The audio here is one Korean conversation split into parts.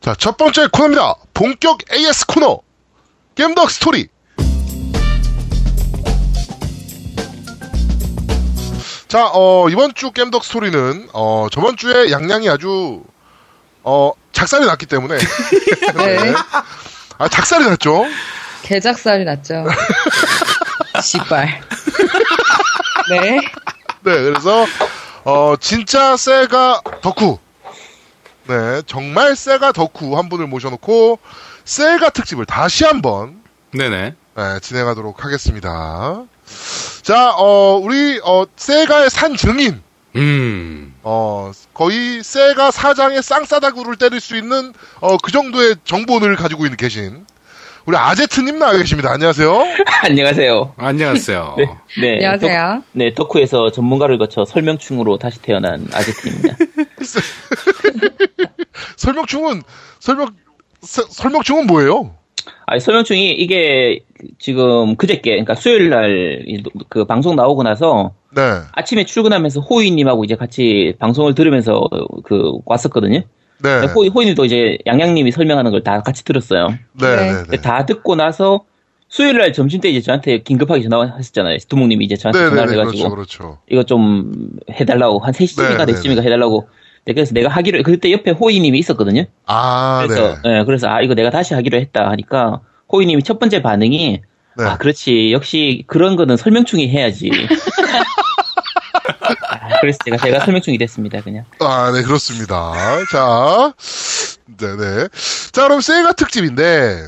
자, 첫 번째 코너입니다. 본격 AS 코너. 겜덕 스토리. 자, 어, 이번 주 겜덕 스토리는, 어, 저번 주에 양양이 아주, 어, 작살이 났기 때문에. 네. 아, 작살이 났죠? 개작살이 났죠. 씨발. 네. 네, 그래서, 어, 진짜 세가 덕후. 네, 정말 세가 덕후 한 분을 모셔놓고, 세가 특집을 다시 한번, 네네. 네, 진행하도록 하겠습니다. 자, 어, 우리, 어, 세가의 산 증인. 음. 어, 거의 세가 사장의 쌍싸다구를 때릴 수 있는, 어, 그 정도의 정보를 가지고 있는 계신, 우리 아제트님 나와 계십니다. 안녕하세요. 안녕하세요. 안녕하세요. 네, 네, 안녕하세요. 덕, 네, 덕후에서 전문가를 거쳐 설명충으로 다시 태어난 아제트입니다. 설명충은, 설명, 서- 설명충은 뭐예요? 아니, 설명충이 이게 지금 그저께, 그러니까 수요일 날 그 방송 나오고 나서 네. 아침에 출근하면서 호이님하고 이제 같이 방송을 들으면서 그 왔었거든요. 네. 호이, 호이님도 이제 양양님이 설명하는 걸 다 같이 들었어요. 네. 네. 네. 근데 다 듣고 나서 수요일 날 점심 때 이제 저한테 긴급하게 전화하셨잖아요. 두목님이 이제 저한테 네. 네. 전화를 네. 해가지고 그렇죠. 그렇죠. 이거 좀 해달라고 한 3시쯤인가 네, 4시쯤인가 해달라고 네, 그래서 내가 하기로 그때 옆에 호이님이 있었거든요. 아, 그래서 네. 예, 그래서 아 이거 내가 다시 하기로 했다 하니까 호이님이 첫 번째 반응이 네. 아 그렇지 역시 그런 거는 설명충이 해야지. 아, 그래서 제가 제가 설명충이 됐습니다 그냥. 아, 네, 그렇습니다. 자, 네네. 자, 그럼 세가 특집인데,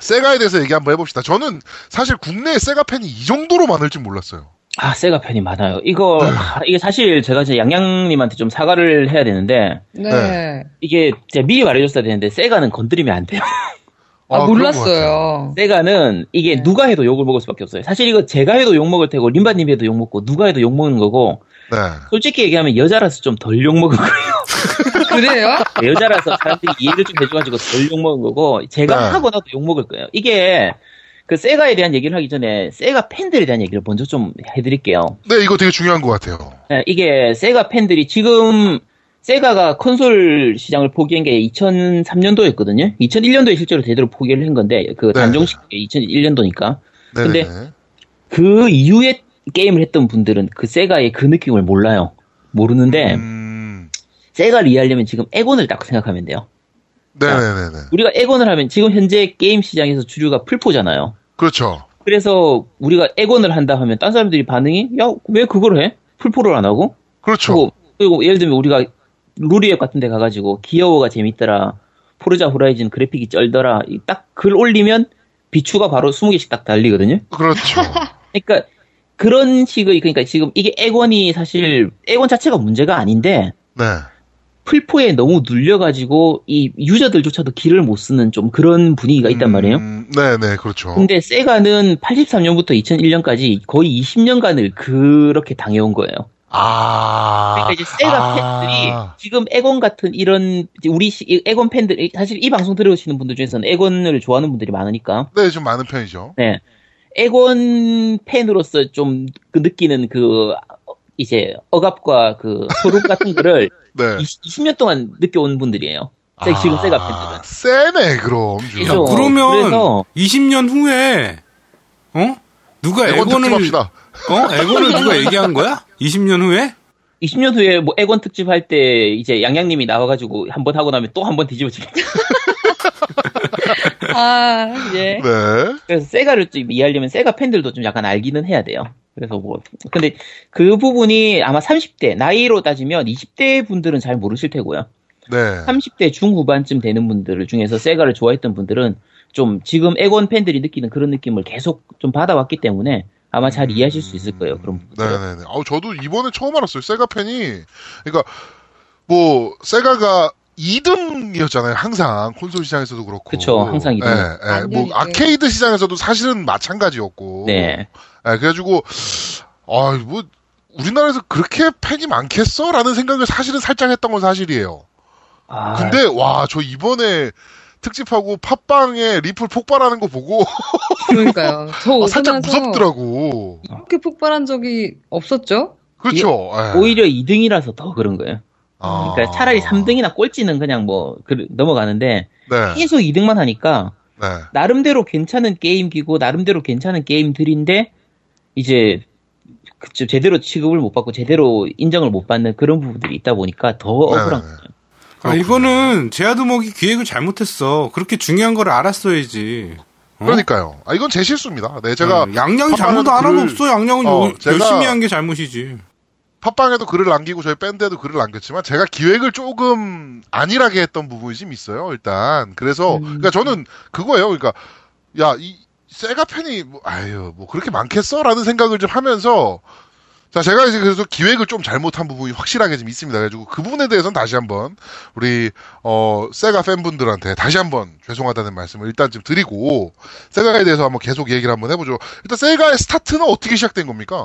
세가에 대해서 얘기 한번 해봅시다. 저는 사실 국내에 세가 팬이 이 정도로 많을 줄 몰랐어요. 아 세가 팬이 많아요. 이거 네. 아, 이게 사실 제가 이제 양양님한테 좀 사과를 해야 되는데 네. 네. 이게 제가 미리 말해줬어야 되는데 세가는 건드리면 안 돼요. 아, 같아요. 몰랐어요. 세가는 이게 네. 누가 해도 욕을 먹을 수밖에 없어요. 사실 이거 제가 해도 욕 먹을 테고 림바님이 해도 욕 먹고 누가 해도 욕 먹는 거고 네. 솔직히 얘기하면 여자라서 좀 덜 욕 먹은 거예요. 그래요? 여자라서 사람들이 이해를 좀 해줘가지고 덜 욕 먹은 거고 제가 네. 하고 나도 욕 먹을 거예요. 이게 그 세가에 대한 얘기를 하기 전에 세가 팬들에 대한 얘기를 먼저 좀 해드릴게요. 네, 이거 되게 중요한 것 같아요. 예, 이게 세가 팬들이 지금 세가가 콘솔 시장을 포기한 게 2003년도였거든요. 2001년도에 실제로 제대로 포기를 한 건데 그 네. 단종식 2001년도니까 네. 근데 네. 그 이후에 게임을 했던 분들은 그 세가의 그 느낌을 몰라요. 모르는데 음, 세가를 이해하려면 지금 에곤을 딱 생각하면 돼요. 네네네네. 우리가 에곤을 하면 지금 현재 게임 시장에서 주류가 풀포잖아요. 그렇죠. 그래서 우리가 에곤을 한다 하면 딴 사람들이 반응이 야 왜 그걸 해? 풀포를 안 하고? 그렇죠. 그리고, 그리고 예를 들면 우리가 루리앱 같은 데 가가지고 귀여워가 재밌더라. 포르자 호라이즌 그래픽이 쩔더라. 이딱글 올리면 비추가 바로 20개씩 딱 달리거든요. 그렇죠. 그러니까 그런 식의 그러니까 지금 이게 에곤이 사실 에곤 자체가 문제가 아닌데 네. 풀포에 너무 눌려가지고 이 유저들조차도 길을 못 쓰는 좀 그런 분위기가 있단 말이에요. 음, 네네, 그렇죠. 근데 세가는 83년부터 2001년까지 거의 20년간을 그렇게 당해온 거예요. 아. 그러니까 이제 세가 아. 팬들이 지금 에곤 같은 이런 우리 에곤 팬들 이- 사실 이 방송 들으시는 분들 중에서는 에곤을 좋아하는 분들이 많으니까 네, 좀 많은 편이죠. 네 에곤 팬으로서 좀 그 느끼는 그 어, 이제 억압과 그 소름 같은 거를 네. 20, 년 동안 느껴온 분들이에요. 세- 지금 세가 팬들은. 세네, 그럼. 야, 그러면 그래서- 20년 후에 어? 누가 에곤 에곤을 합시다. 어? 에곤을 누가 얘기한 거야? 20년 후에? 20년 후에 뭐 에곤 특집 할 때 이제 양양님이 나와가지고 한 번 하고 나면 또 한 번 뒤집어지겠다. 아, 예. 네. 그래서 세가를 좀 이해하려면 세가 팬들도 좀 약간 알기는 해야 돼요. 그래서 뭐 근데 그 부분이 아마 30대 나이로 따지면 20대 분들은 잘 모르실 테고요. 네. 30대 중후반쯤 되는 분들 중에서 세가를 좋아했던 분들은 좀 지금 에곤 팬들이 느끼는 그런 느낌을 계속 좀 받아왔기 때문에 아마 잘 이해하실 수 있을 거예요. 그럼 네네네. 아우, 저도 이번에 처음 알았어요. 세가 팬이. 그러니까, 뭐, 세가가 2등이었잖아요. 항상. 콘솔 시장에서도 그렇고. 그쵸, 항상 2등. 예, 예. 뭐, 2등. 아케이드 시장에서도 사실은 마찬가지였고. 네. 예, 그래가지고, 아, 뭐, 우리나라에서 그렇게 팬이 많겠어? 라는 생각을 사실은 살짝 했던 건 사실이에요. 아, 근데, 와, 저 이번에 특집하고 팟빵에 리플 폭발하는 거 보고, 그러니까요. 저 아, 살짝 무섭더라고. 이렇게 폭발한 적이 없었죠? 그렇죠. 예. 오히려 2등이라서 더 그런 거예요. 아. 그러니까 차라리 3등이나 꼴찌는 그냥 뭐 그- 넘어가는데 네. 계속 2등만 하니까 네. 나름대로 괜찮은 게임기고 나름대로 괜찮은 게임들인데 이제 그쵸, 제대로 취급을 못 받고 제대로 인정을 못 받는 그런 부분들이 있다 보니까 더 억울한 네. 거죠. 아, 이거는 제아드목이 기획을 잘못했어. 그렇게 중요한 걸 알았어야지. 어? 그러니까요. 아, 이건 제 실수입니다. 네, 제가 어, 양양이 잘못 팟빵에도 안 하면 글을- 없어. 양양은 어, 요- 제가- 열심히 한 게 잘못이지. 팟빵에도 글을 남기고 저희 밴드에도 글을 남겼지만 제가 기획을 조금 안일하게 했던 부분이 좀 있어요. 일단 그래서 음. 그러니까 저는 그거예요. 그러니까 야 이 세가 팬이 뭐, 아유 뭐 그렇게 많겠어라는 생각을 좀 하면서 자 제가 이제 그래서 기획을 좀 잘못한 부분이 확실하게 좀 있습니다. 그래가지고 그 부분에 대해서는 다시 한번 우리 어 세가 팬분들한테 다시 한번 죄송하다는 말씀을 일단 좀 드리고 세가에 대해서 한번 계속 얘기를 한번 해보죠. 일단 세가의 스타트는 어떻게 시작된 겁니까?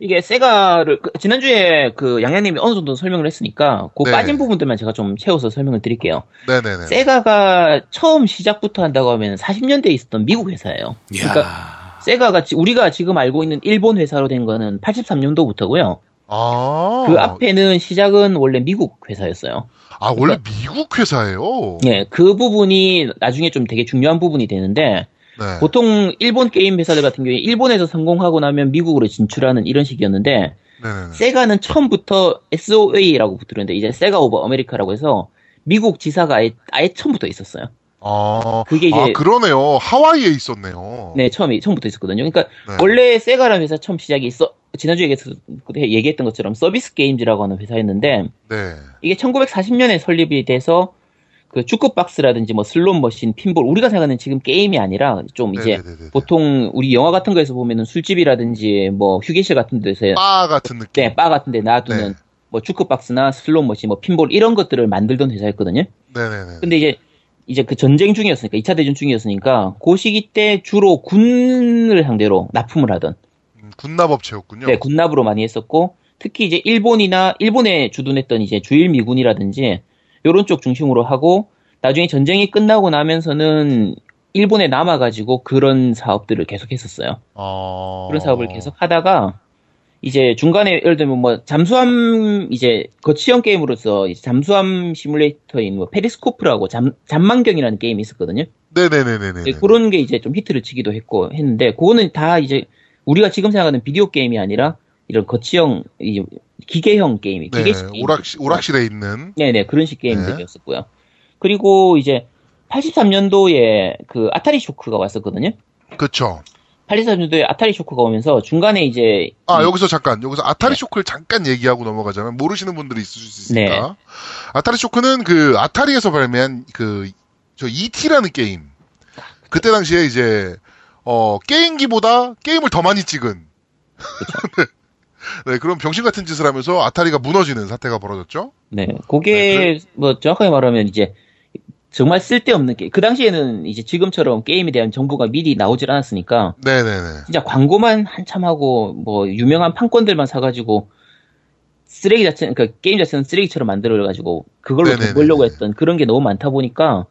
이게 세가를 그- 지난주에 그 양양님이 어느 정도 설명을 했으니까 그 네. 빠진 부분들만 제가 좀 채워서 설명을 드릴게요. 네네네. 세가가 처음 시작부터 한다고 하면 40년대에 있었던 미국 회사예요. 이야. 그러니까 세가가 지- 우리가 지금 알고 있는 일본 회사로 된 거는 83년도부터고요. 아. 그 앞에는 시작은 원래 미국 회사였어요. 아, 원래 미국 회사예요? 예, 그 부분이 나중에 좀 되게 중요한 부분이 되는데 네. 보통 일본 게임 회사들 같은 경우에 일본에서 성공하고 나면 미국으로 진출하는 이런 식이었는데 네네네. 세가는 처음부터 SOA라고 붙었는데 이제 세가 오버 아메리카라고 해서 미국 지사가 아예, 아예 처음부터 있었어요. 아, 그게 이제 아, 그러네요. 하와이에 있었네요. 네 처음이 처음부터 있었거든요. 그러니까 네. 원래 세가라는 회사 처음 시작이 있어 지난주에 얘기했- 얘기했던 것처럼 서비스 게임즈라고 하는 회사였는데 네. 이게 1940년에 설립이 돼서 그 주크 박스라든지 뭐 슬롯 머신, 핀볼 우리가 생각하는 지금 게임이 아니라 좀 이제 네네네네. 보통 우리 영화 같은 거에서 보면은 술집이라든지 뭐 휴게실 같은 데서 바 같은 느낌. 네, 바 같은 데 놔두는 네. 뭐 주크 박스나 슬롯 머신, 뭐 핀볼 이런 것들을 만들던 회사였거든요. 네네네. 근데 이제 이제 그 전쟁 중이었으니까 2차 대전 중이었으니까 그 시기 때 주로 군을 상대로 납품을 하던 음, 군납업체였군요. 네, 군납으로 많이 했었고 특히 이제 일본이나 일본에 주둔했던 이제 주일 미군이라든지 요런 쪽 중심으로 하고 나중에 전쟁이 끝나고 나면서는 일본에 남아가지고 그런 사업들을 계속 했었어요. 아. 그런 사업을 계속 하다가 이제 중간에 예를 들면 뭐 잠수함 이제 거치형 게임으로서 이제 잠수함 시뮬레이터인 뭐 페리스코프라고 잠 잠망경이라는 게임이 있었거든요. 네네네네네. 네, 그런 게 이제 좀 히트를 치기도 했고 했는데 그거는 다 이제 우리가 지금 생각하는 비디오 게임이 아니라 이런 거치형 이 기계형 게임이 네, 기계식 게임. 오락실, 오락실에 있는. 네네 그런 식 게임들이었었고요. 그리고 이제 83년도에 그 아타리 쇼크가 왔었거든요. 그쵸. 83년도에 아타리 쇼크가 오면서 중간에 이제 아, 이- 여기서 잠깐, 여기서 아타리 네. 쇼크를 잠깐 얘기하고 넘어가자면, 모르시는 분들이 있을 수 있으니까. 아타리 쇼크는 그, 아타리에서 발매한 그, 저 ET라는 게임. 그때 당시에 이제, 어, 게임기보다 게임을 더 많이 찍은. 네. 네, 그런 병신 같은 짓을 하면서 아타리가 무너지는 사태가 벌어졌죠. 네, 그게 뭐 정확하게 말하면 이제 정말 쓸데없는 게임. 그 당시에는 이제 지금처럼 게임에 대한 정보가 미리 나오질 않았으니까 네네네. 진짜 광고만 한참 하고 뭐 유명한 판권들만 사가지고 쓰레기 자체, 그러니까 게임 자체는 쓰레기처럼 만들어 가지고 그걸로 돈 네네네네. 벌려고 했던 그런 게 너무 많다 보니까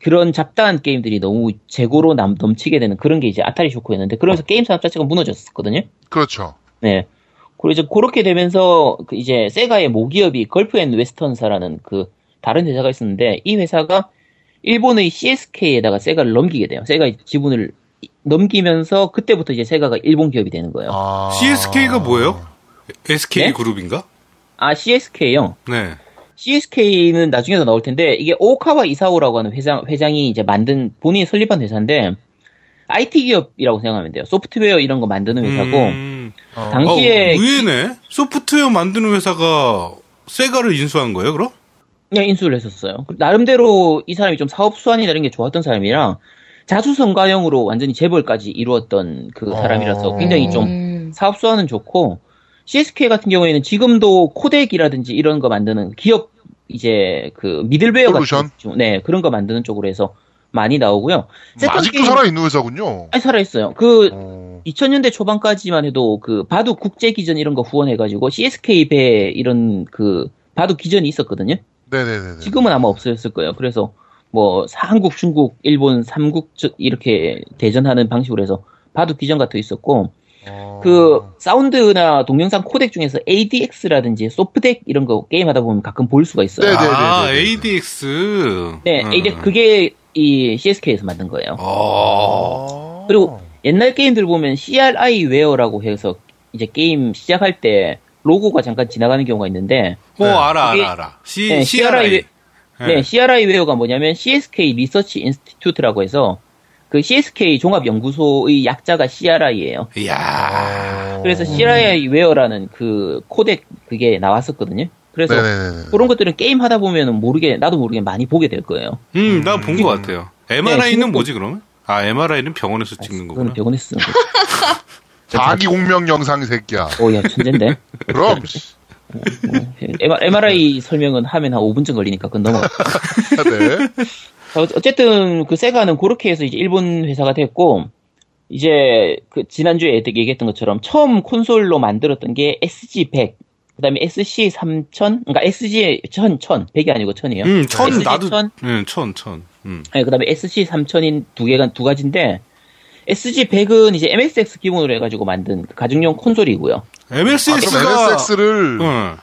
그런 잡다한 게임들이 너무 재고로 남, 넘치게 되는 그런 게 이제 아타리 쇼크였는데 그러면서 게임 산업 자체가 무너졌었거든요. 그렇죠. 네. 그리고 이제 그렇게 되면서 그 이제 세가의 모기업이 걸프 앤 웨스턴사라는 그 다른 회사가 있었는데 이 회사가 일본의 CSK에다가 세가를 넘기게 돼요. 세가의 지분을 넘기면서 그때부터 이제 세가가 일본 기업이 되는 거예요. 아. CSK가 뭐예요? SK 네? 그룹인가? 아, CSK요. 네. CSK는 나중에 더 나올 텐데 이게 오카와 이사오라고 하는 회장 회장이 이제 만든 본인이 설립한 회사인데 IT 기업이라고 생각하면 돼요. 소프트웨어 이런 거 만드는 회사고 음. 어. 당시에 어, 의외네. 소프트웨어 만드는 회사가 세가를 인수한 거예요, 그럼? 그냥 인수를 했었어요. 나름대로 이 사람이 좀 사업 수완이나 이런 게 좋았던 사람이라 자수성가형으로 완전히 재벌까지 이루었던 그 어. 사람이라서 굉장히 좀 음, 사업 수완은 좋고 CSK 같은 경우에는 지금도 코덱이라든지 이런 거 만드는 기업 이제 그 미들웨어 솔루션? 같은 쪽- 네 그런 거 만드는 쪽으로 해서 많이 나오고요. 뭐 세컨 아직도 게임- 살아있는 회사군요. 아니 살아있어요. 그 어. 2000년대 초반까지만 해도 그 바둑 국제 기전 이런 거 후원해가지고 CSK 배 이런 그 바둑 기전이 있었거든요. 네네네. 지금은 아마 없어졌을 거예요. 그래서 뭐 한국, 중국, 일본 삼국 저- 이렇게 대전하는 방식으로 해서 바둑 기전 같은 거 있었고 어. 그 사운드나 동영상 코덱 중에서 ADX라든지 소프덱 이런 거 게임 하다 보면 가끔 볼 수가 있어요. 네, 네. 아, 네네네. ADX. 네, 음. ADX 그게 이 CSK에서 만든 거예요. 어. 아. 그리고 옛날 게임들 보면 CRI 웨어라고 해서 이제 게임 시작할 때 로고가 잠깐 지나가는 경우가 있는데 뭐, 네. 알아, 알아, 알아. C, 네, CRI. CRI. 네, CRI 웨어가 뭐냐면 CSK Research Institute라고 해서 그 CSK 종합연구소의 약자가 CRI예요. 이야. 그래서 CRI 웨어라는 그 코덱 그게 나왔었거든요. 그래서 네네네. 그런 것들은 게임 하다 보면 모르게 나도 모르게 많이 보게 될 거예요. 음, 나본것 같아요. MRI는 네, 뭐지, 그러면? 아, MRI는 병원에서 찍는 그거는 거구나. 병원에 쓰는 거. 자기 공명 영상 이 새끼야. 오 야 천재인데. 그럼 MRI 설명은 하면 한 5분쯤 걸리니까 그건 넘어. 네. 자, 어- 어쨌든 그 세가는 그렇게 해서 이제 일본 회사가 됐고 이제 그 지난주에 얘기했던 것처럼 처음 콘솔로 만들었던 게 SG100 그 다음에 SC3000 그러니까 SG 1000 1000 100이 아니고 1000이에요. 음, 천, SG 나도, 1000 응, 천, 천. 음. 네, 그 다음에 SC3000인 두 개가 두 가지인데 SG100은 이제 MSX 기본으로 해가지고 만든 그 가정용 콘솔이고요. 아, MSX가. MSX를 응.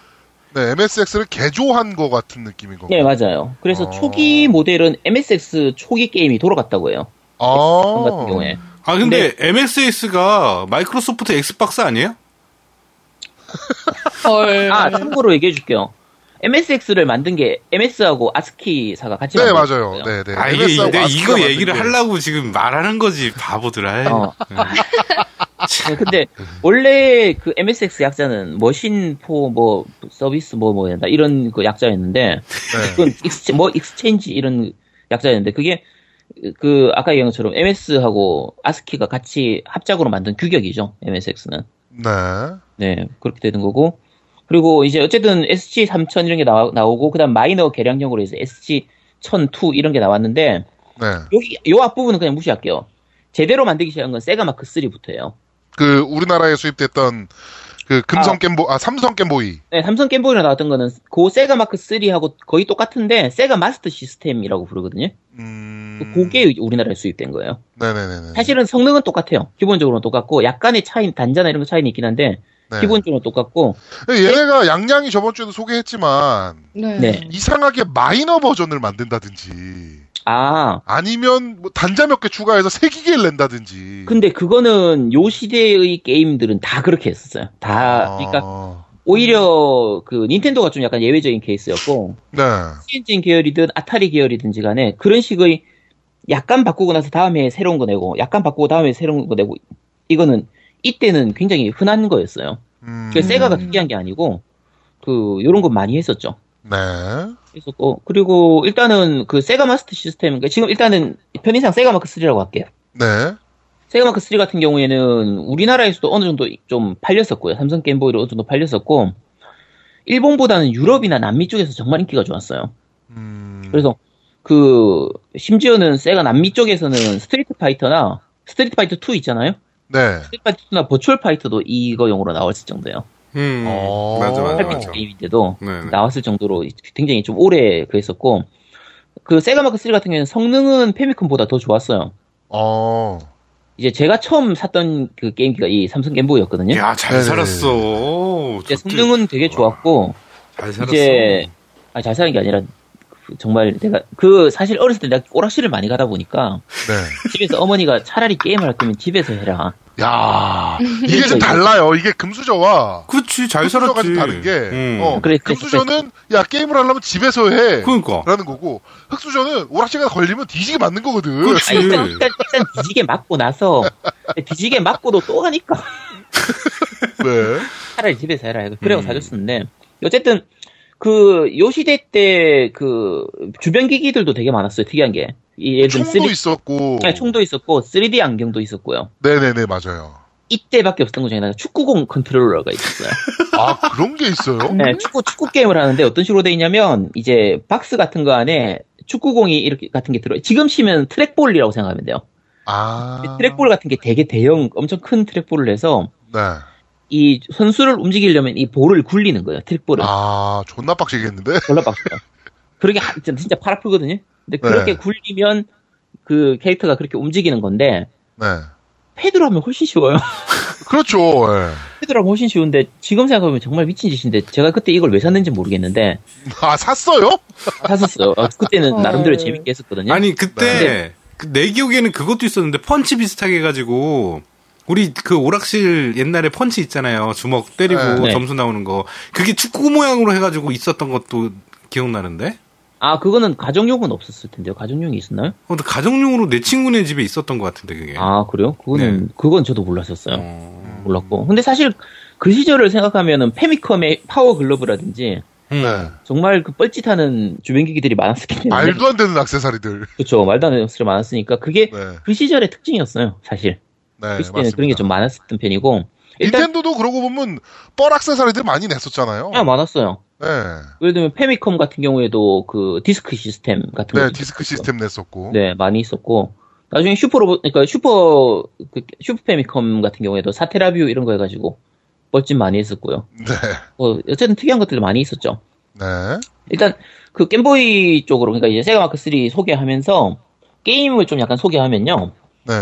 네, MSX를 개조한 거 같은 느낌인 건가요? 네, 맞아요. 그래서 어. 초기 모델은 MSX 초기 게임이 돌아갔다고 해요. 아. 같은 경우에. 아, 근데 MSX가 마이크로소프트 엑스박스 아니에요? 헐. 아, 참고로 얘기해 줄게요. MSX를 만든 게 MS하고 아스키사가 같이 네. 맞아요. 네, 네. 아, 이게, 내가 이거 얘기를 게. 하려고 지금 말하는 거지, 바보들아. 어. 네, 근데 원래 그 MSX 약자는 machine for 뭐 서비스 뭐 뭐였나 이런 그 약자였는데 네. 그건 익스체, 뭐 익스체인지 이런 약자였는데 그게 그 아까 얘기한 것처럼 MS하고 아스키가 같이 합작으로 만든 규격이죠. MSX는. 네. 네, 그렇게 되는 거고. 그리고 이제 어쨌든 SG3000 이런 게 나와, 나오고, 그 다음 마이너 개량형으로 해서 SG1002 이런 게 나왔는데, 네. 여기, 요 앞부분은 그냥 무시할게요. 제대로 만들기 시작한 건 세가 마크 3부터예요. 그 우리나라에 수입됐던 그 금성 아. 겜보 아 삼성 겜보이. 네, 삼성 게임보이로 나왔던 거는 그 세가 마크 3하고 거의 똑같은데, 세가 마스터 시스템이라고 부르거든요. 음. 그게 우리나라에 수입된 거예요. 네네네. 사실은 성능은 똑같아요. 기본적으로는 똑같고, 약간의 차이, 단자나 이런 거 차이는 있긴 한데, 네. 기본적으로 똑같고, 얘네가 양양이 저번 주에도 소개했지만 네. 네. 이상하게 마이너 버전을 만든다든지 아, 아니면 뭐 단자 몇 개 추가해서 세 기계를 낸다든지. 근데 그거는 요 시대의 게임들은 다 그렇게 했었어요. 다, 그러니까 아, 오히려 그 닌텐도가 좀 약간 예외적인 케이스였고, 네. 시엔진 계열이든 아타리 계열이든지 간에 그런 식의 약간 바꾸고 나서 다음에 새로운 거 내고, 약간 바꾸고 다음에 새로운 거 내고, 이거는 이때는 굉장히 흔한 거였어요. 음, 그 세가가 특이한 게 아니고, 그, 요런 거 많이 했었죠. 네. 했었고, 그리고 일단은 그 세가 마스터 시스템, 그러니까 지금 일단은 편의상 세가 마크 3라고 할게요. 네. 세가 마크 3 같은 경우에는 우리나라에서도 어느 정도 좀 팔렸었고요. 삼성 게임보이로 어느 정도 팔렸었고, 일본보다는 유럽이나 남미 쪽에서 정말 인기가 좋았어요. 음, 그래서 그 심지어는 세가 남미 쪽에서는 스트리트 파이터나 스트리트 파이터 2 있잖아요. 네. 스트리트 파이터 2나 버추얼 파이터도 이거 용으로 나왔을 정도예요. 음, 어. 맞아, 맞아, 8비트 맞아. 게임인데도 네, 네. 나왔을 정도로 굉장히 좀 오래 그랬었고, 그 세가마크 3 같은 경우에는 성능은 페미컴보다 더 좋았어요. 어. 이제 제가 처음 샀던 그 게임기가 이 삼성 게임보이였거든요. 야, 잘 네네네. 살았어. 이제. 성능은 되게 좋았고, 잘 살았어. 이제 아, 잘 사는 게 아니라 그 정말 내가 그 사실 어렸을 때 내가 오락실을 많이 가다 보니까 네. 집에서 어머니가 차라리 게임을 할 거면 집에서 해라. 야 이게 좀 달라요. 이게 금수저와 그치, 잘 금수저가 살았지. 좀 다른 게, 음. 어, 그래, 금수저는 야 게임을 하려면 집에서 해. 그러니까. 라는 거고 흑수저는 오락실에 걸리면 뒤지게 맞는 거거든. 그치. 아, 일단, 일단, 일단 뒤지게 맞고 나서 뒤지게 맞고도 또 하니까 네. 차라리 집에서 해라. 그래고 음. 사줬었는데 어쨌든 그 요 시대 때 그 주변 기기들도 되게 많았어요. 특이한 게. 이 예를 총도 3D 있었고. 네, 총도 있었고 3D 안경도 있었고요. 네네네 맞아요. 이때밖에 없었던 것 중에 하나가 축구공 컨트롤러가 있었어요. 아 그런 게 있어요? 네, 축구, 축구 게임을 하는데 어떤 식으로 돼 있냐면, 이제 박스 같은 거 안에 축구공이 이렇게 같은 게 들어요. 지금 치면 트랙볼이라고 생각하면 돼요. 아. 트랙볼 같은 게 되게 대형, 엄청 큰 트랙볼을 해서, 네. 이 선수를 움직이려면 이 볼을 굴리는 거예요, 트랙볼을. 아 존나 빡치겠는데? 박스요. 그렇게 하- 진짜, 팔 아프거든요? 근데 그렇게 네. 굴리면 그 캐릭터가 그렇게 움직이는 건데, 네. 패드로 하면 훨씬 쉬워요. 그렇죠. 예. 헤드라고 훨씬 쉬운데 지금 생각하면 정말 미친 짓인데 제가 그때 이걸 왜 샀는지 모르겠는데 아 샀어요? 샀었어요. 어, 그때는 헐. 나름대로 재밌게 했었거든요. 아니 그때 네. 그내 기억에는 그것도 있었는데 펀치 비슷하게 해가지고 우리 그 오락실 옛날에 펀치 있잖아요. 주먹 때리고 네. 점수 나오는 거. 그게 축구 모양으로 해가지고 있었던 것도 기억나는데. 아 그거는 가정용은 없었을 텐데요. 가정용이 있었나요? 어, 근데 가정용으로 내 친구네 집에 있었던 것 같은데 그게. 아 그래요? 그거는 그건 저도 몰랐었어요. 어. 몰랐고. 근데 사실 그 시절을 생각하면은 페미컴의 파워 글러브라든지 음. 네. 정말 그 뻘짓하는 주변기기들이 많았기 때문에 말도 안 되는 악세사리들. 그렇죠 말도 안 되는 것들이 많았으니까 그게 네. 그 시절의 특징이었어요 사실 네, 맞습니다. 그런 게 좀 많았던 편이고 일단 닌텐도도 그러고 보면 뻘 악세사리들 많이 냈었잖아요. 아 많았어요 네. 예를 들면 페미컴 같은 경우에도 그 디스크 시스템 같은 네, 거 디스크 시스템 냈었고. 네 많이 있었고 나중에 슈퍼 로봇 그러니까 슈퍼 그 슈퍼 페미컴 같은 경우에도 사테라뷰 이런 거 해가지고 뻘짓 많이 했었고요 네. 뭐 어쨌든 특이한 것들 많이 있었죠 네. 일단 그 게임보이 쪽으로 그러니까 이제 세가 마크 3 소개하면서 게임을 좀 약간 소개하면요. 네.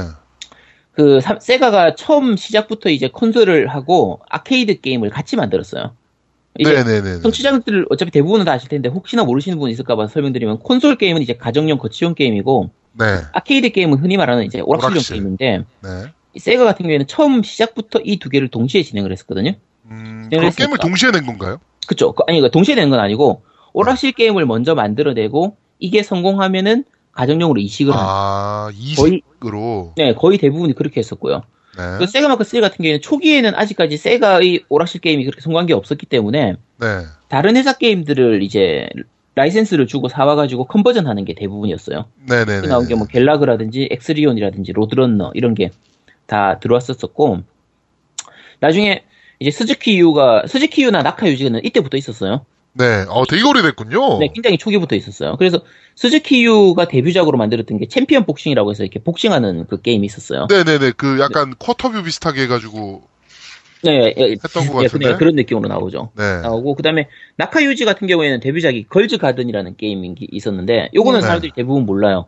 그 삼- 세가가 처음 시작부터 이제 콘솔을 하고 아케이드 게임을 같이 만들었어요. 네네네. 청취자들 어차피 대부분은 다 아실 텐데 혹시나 모르시는 분 있을까봐 설명드리면 콘솔 게임은 이제 가정용 거치용 게임이고 네. 아케이드 게임은 흔히 말하는 이제 오락실용 오락실. 게임인데 네. 이 세가 같은 경우에는 처음 시작부터 이 두 개를 동시에 진행을 했었거든요. 음, 네, 그럼. 게임을 동시에 낸 건가요? 그쵸. 그- 아니, 그 동시에 되는 건 아니고, 오락실 게임을 먼저 만들어내고, 이게 성공하면은 가정용으로 이식을 한. 아, 거의- 이식으로. 네, 거의 대부분이 그렇게 했었고요. 네. 그 세가 마크 3 같은 경우에는 초기에는 아직까지 세가의 오락실 게임이 그렇게 성공한 게 없었기 때문에, 네. 다른 회사 게임들을 이제, 라이센스를 주고 사와가지고 conversion 하는 게 대부분이었어요. 네네네. 나온 게 뭐 갤라그라든지 엑스리온이라든지 로드런너 이런 게 다 들어왔었었고, 나중에 이제 스즈키 유가, 스즈키 유나 나카 유지는 이때부터 있었어요. 네. 어, 되게 오래됐군요. 네, 굉장히 초기부터 있었어요. 그래서 스즈키유가 데뷔작으로 만들었던 게 챔피언 복싱이라고 해서 이렇게 복싱하는 그 게임이 있었어요. 네네네. 그 약간 quarter view 비슷하게 해가지고. 네, 예, 했던 것 예, 같은데? 그냥 그런 느낌으로 나오죠. 네. 나오고 그다음에 나카유지 같은 경우에는 데뷔작이 걸즈 가든이라는 게임이 있었는데 요거는 네. 사람들이 대부분 몰라요.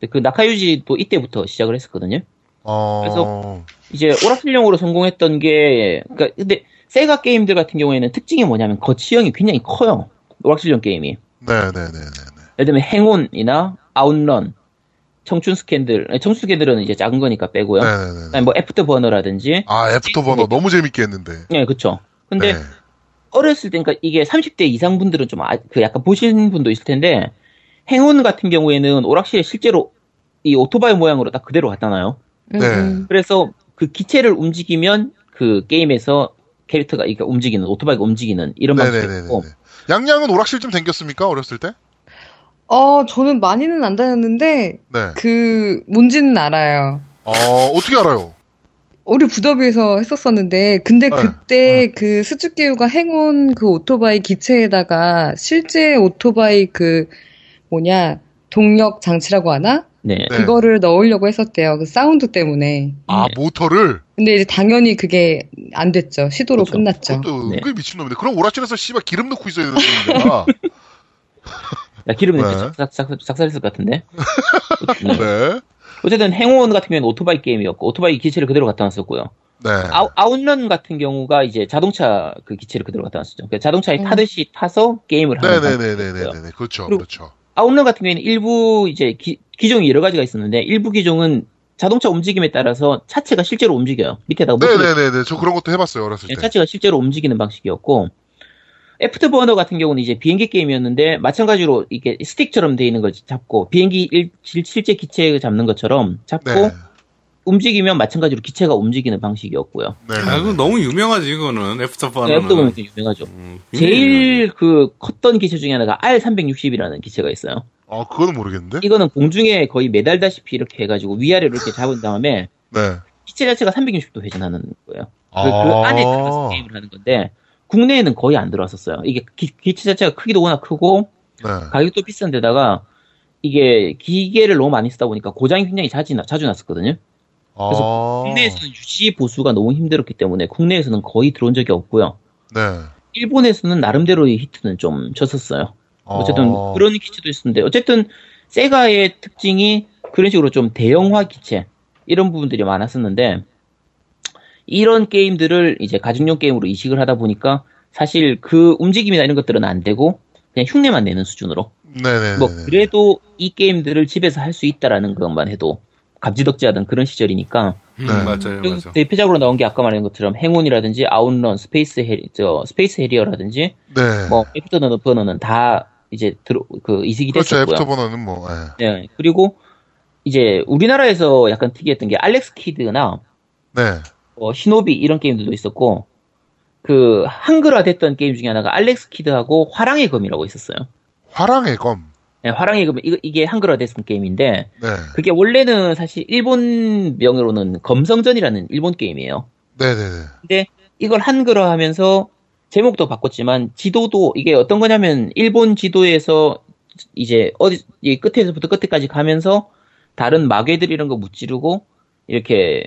근데 그 나카유지도 이때부터 시작을 했었거든요. 어. 이제 오락실용으로 성공했던 게 그러니까 근데 세가 게임들 같은 경우에는 특징이 뭐냐면 거치형이 굉장히 커요. 오락실용 게임이. 네네네네. 예를 들면 행온이나 아웃런, 청춘 스캔들, 청춘 스캔들은 이제 작은 거니까 빼고요. 네네네. 뭐 애프터 버너라든지, 아, 애프터 버너 너무 재밌게 했는데. 네, 그쵸. 근데 네. 어렸을 때, 그러니까 이게 30대 이상 분들은 좀, 아, 그 약간 보신 분도 있을 텐데, 행온 같은 경우에는 오락실에 실제로 이 오토바이 모양으로 딱 그대로 갖다 놔요. 음, 네. 음. 그래서 그 기체를 움직이면 그 게임에서 캐릭터가, 그러니까 움직이는, 오토바이가 움직이는 이런 방식이 네네네네. 있고, 양양은 오락실 좀 댕겼습니까? 어렸을 때? 어, 저는 많이는 안 다녔는데, 네. 그, 뭔지는 알아요. 어, 어떻게 알아요? 우리 부더비에서 했었었는데, 근데 네. 그때 그 스즈키유가 행운 그 오토바이 기체에다가 실제 오토바이 그, 뭐냐, 동력 장치라고 하나? 네. 네. 그거를 넣으려고 했었대요. 그 사운드 때문에. 아, 네. 모터를? 근데 이제 당연히 그게 안 됐죠. 시도로 그렇죠. 끝났죠. 그것도 네. 은근히 미친놈인데. 그럼 오락실에서 씨발 기름 넣고 있어야 되는 겁니다. 나 기름 넣고 네. 작, 작살했을 것 같은데. 네. 네. 어쨌든 행온 같은 경우는 오토바이 게임이었고 오토바이 기체를 그대로 갖다 놨었고요. 네. 아우, 아웃런 같은 경우가 이제 자동차 그 기체를 그대로 갖다 놨었죠. 그러니까 자동차에 음. 타듯이 타서 게임을 하는 방식이었고요. 네네네네네네. 그렇죠. 그렇죠. 아웃런 같은 경우에는 일부 이제 기, 기종이 여러 가지가 있었는데 일부 기종은 자동차 움직임에 따라서 차체가 실제로 움직여요. 밑에다가 모터를 네네네네. 저 그런 것도 해봤어요. 어렸을 예, 때. 차체가 실제로 움직이는 방식이었고 애프터 버너 같은 경우는 이제 비행기 게임이었는데 마찬가지로 이게 스틱처럼 돼 있는 걸 잡고 비행기 일- 실- 실제 기체 잡는 것처럼 잡고 네. 움직이면 마찬가지로 기체가 움직이는 방식이었고요. 네. 아, 그거 너무 유명하지, 그거는. 애프터 네, 버너는. 애프터버너 좀 유명하죠. 음, 제일 그 컸던 기체 중에 하나가 R360이라는 기체가 있어요. 아, 그거는 모르겠는데? 이거는 공중에 거의 매달다시피 이렇게 해가지고 위아래로 이렇게 잡은 다음에 네. 기체 자체가 360도 회전하는 거예요. 그, 아. 그 안에 들어가서 게임을 하는 건데 국내에는 거의 안 들어왔었어요. 이게 기, 기체 자체가 크기도 워낙 크고 네. 가격도 비싼데다가 이게 기계를 너무 많이 쓰다 보니까 고장이 굉장히 자주, 나- 자주 났었거든요. 그래서 아. 국내에서는 유지 보수가 너무 힘들었기 때문에 국내에서는 거의 들어온 적이 없고요. 네. 일본에서는 나름대로의 히트는 좀 쳤었어요. 어쨌든 아. 그런 기체도 있었는데 어쨌든 세가의 특징이 그런 식으로 좀 대형화 기체 이런 부분들이 많았었는데 이런 게임들을 이제 가정용 게임으로 이식을 하다 보니까 사실 그 움직임이나 이런 것들은 안 되고 그냥 흉내만 내는 수준으로 네네. 뭐 그래도 이 게임들을 집에서 할 수 있다라는 것만 해도 감지덕지하던 그런 시절이니까 음, 네. 맞아요, 그리고 맞아. 대표적으로 나온 게 아까 말한 것처럼 행온이라든지 아웃런, 스페이스 해리, 저 스페이스 해리어라든지 네. 뭐 애프터 버너는 다 이제 들어 그 이식이 그렇죠. 됐었고요. 애프터 버너는 뭐. 예. 네. 그리고 이제 우리나라에서 약간 특이했던 게 알렉스 키드나 네. 뭐 시노비 이런 게임들도 있었고 그 한글화 됐던 게임 중에 하나가 알렉스 키드하고 화랑의 검이라고 있었어요. 화랑의 검. 네, 화랑의 검 이거 이게 한글화 됐던 게임인데 네. 그게 원래는 사실 일본 명으로는 검성전이라는 일본 게임이에요. 네네네. 근데 이걸 한글화하면서 제목도 바꿨지만 지도도 이게 어떤 거냐면 일본 지도에서 이제 어디 이 끝에서부터 끝에까지 가면서 다른 마괴들 이런 거 무찌르고 이렇게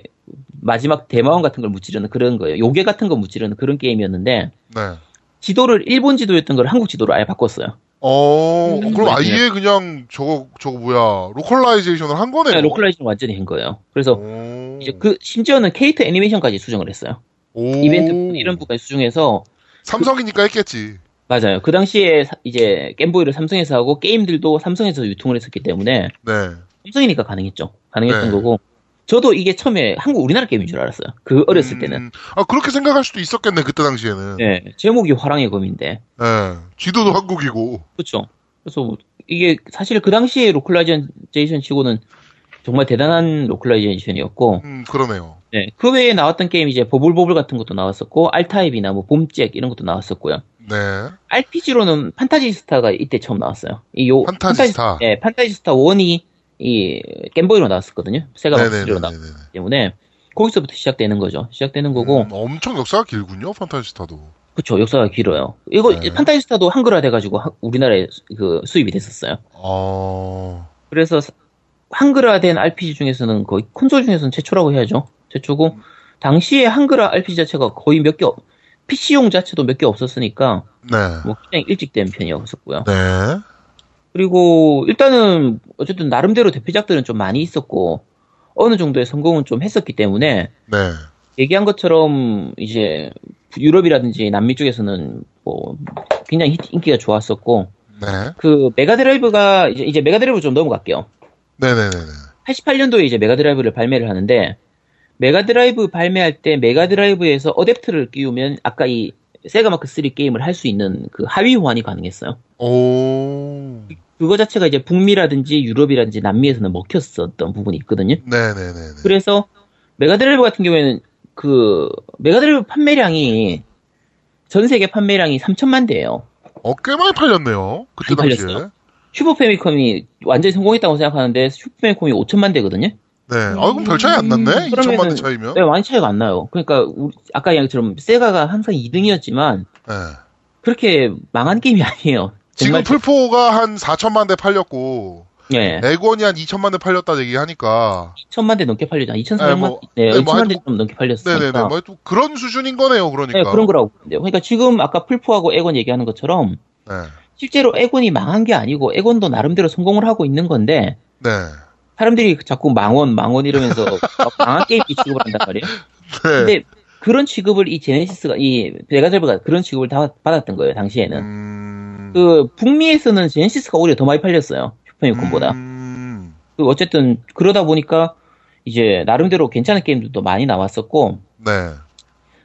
마지막 대마왕 같은 걸 무찌르는 그런 거예요. 요괴 같은 거 무찌르는 그런 게임이었는데 네. 지도를 일본 지도였던 걸 한국 지도로 아예 바꿨어요. 어, 음. 그럼 아예 그냥 저거, 저거 뭐야, localization을 한 거네요. 네, localizing 완전히 한 거예요. 그래서 오. 이제 그 심지어는 캐릭터 애니메이션까지 수정을 했어요. 오. 이벤트 이런 부분까지 수정해서 삼성이니까 했겠지. 맞아요. 그 당시에 사- 이제 게임보이를 삼성에서 하고 게임들도 삼성에서 유통을 했었기 때문에 네. 삼성이니까 가능했죠. 가능했던 네. 거고. 저도 이게 처음에 한국 우리나라 게임인 줄 알았어요. 그 어렸을 때는. 음, 아, 그렇게 생각할 수도 있었겠네, 그때 당시에는. 네, 제목이 화랑의 검인데. 네. 지도도 한국이고. 그렇죠. 그래서 뭐 이게 사실 그 당시에 localization 치고는 정말 대단한 localization이었고, 음, 그러네요. 네, 그 외에 나왔던 게임 이제 보블보블 같은 것도 나왔었고, 알타입이나 뭐 봄잭 이런 것도 나왔었고요. 네. RPG로는 판타지스타가 이때 처음 나왔어요. 이 요, 판타지스타. 판타지, 네, 판타지스타 1이 이 게임보이로 나왔었거든요. 세가 마크로 나왔기 네네네네. 때문에 거기서부터 시작되는 거죠. 시작되는 거고, 음, 엄청 역사가 길군요, 판타지스타도. 그쵸 역사가 길어요. 이거 네. 판타지스타도 한글화 돼가지고 하- 우리나라에 수- 그 수입이 됐었어요. 어, 그래서 사- 한글화된 RPG 중에서는 거의 콘솔 중에서는 최초라고 해야죠. 최초고 당시에 한글화 RPG 자체가 거의 몇 개, PC용 자체도 몇 개 없었으니까 네. 뭐 굉장히 일찍 된 편이었었고요. 네. 그리고 일단은 어쨌든 나름대로 대표작들은 좀 많이 있었고 어느 정도의 성공은 좀 했었기 때문에 네. 얘기한 것처럼 이제 유럽이라든지 남미 쪽에서는 뭐 굉장히 히- 인기가 좋았었고 네. 그 메가드라이브가 이제, 이제 메가드라이브 좀 넘어갈게요. 네네네네. 88년도에 이제 메가드라이브를 발매를 하는데 메가드라이브 발매할 때 메가드라이브에서 어댑터를 끼우면 아까 이 세가 마크 3 게임을 할 수 있는 그 하위 호환이 가능했어요. 오. 그거 자체가 이제 북미라든지 유럽이라든지 남미에서는 먹혔었던 부분이 있거든요. 네네네네. 그래서 메가드라이브 같은 경우에는 그 메가드라이브 판매량이 전 세계 판매량이 3천만 대예요. 어, 꽤 많이 팔렸네요. 그때 당시에. 팔렸어요? 슈퍼 패미컴이 완전히 성공했다고 생각하는데 슈퍼 패미컴이 5천만 대거든요. 네. 아, 그럼 별 차이 안 났네? 2천만 대 그러면은- 차이면? 네, 많이 차이가 안 나요. 그러니까 우리- 아까 이야기처럼 세가가 항상 2등이었지만 네. 그렇게 망한 게임이 아니에요. 지금 플포가 한 4천만 대 팔렸고, 예, 엑원이 한 2천만 대 팔렸다 얘기하니까, 2천만 대 넘게. 네, 2,400만, 뭐, 네, 네, 뭐 2천만 대 하여튼 좀 넘게 팔렸으니까. 네네네. 뭐, 또 그런 수준인 거네요, 그러니까. 네, 그런 거라고. 그러니까 지금 아까 플포하고 엑원 얘기하는 것처럼 네. 실제로 엑원이 망한 게 아니고 엑원도 나름대로 성공을 하고 있는 건데 네. 사람들이 자꾸 망원 망원 이러면서 막 망한 게임 취급을 한단 말이에요. 네. 근데 그런 취급을 이 제네시스가 이 메가드라이브가 그런 취급을 다 받았던 거예요 당시에는. 음. 그 북미에서는 제네시스가 오히려 더 많이 팔렸어요 슈퍼패미컴보다. 음. 그 어쨌든 그러다 보니까 이제 나름대로 괜찮은 게임들도 많이 나왔었고 네.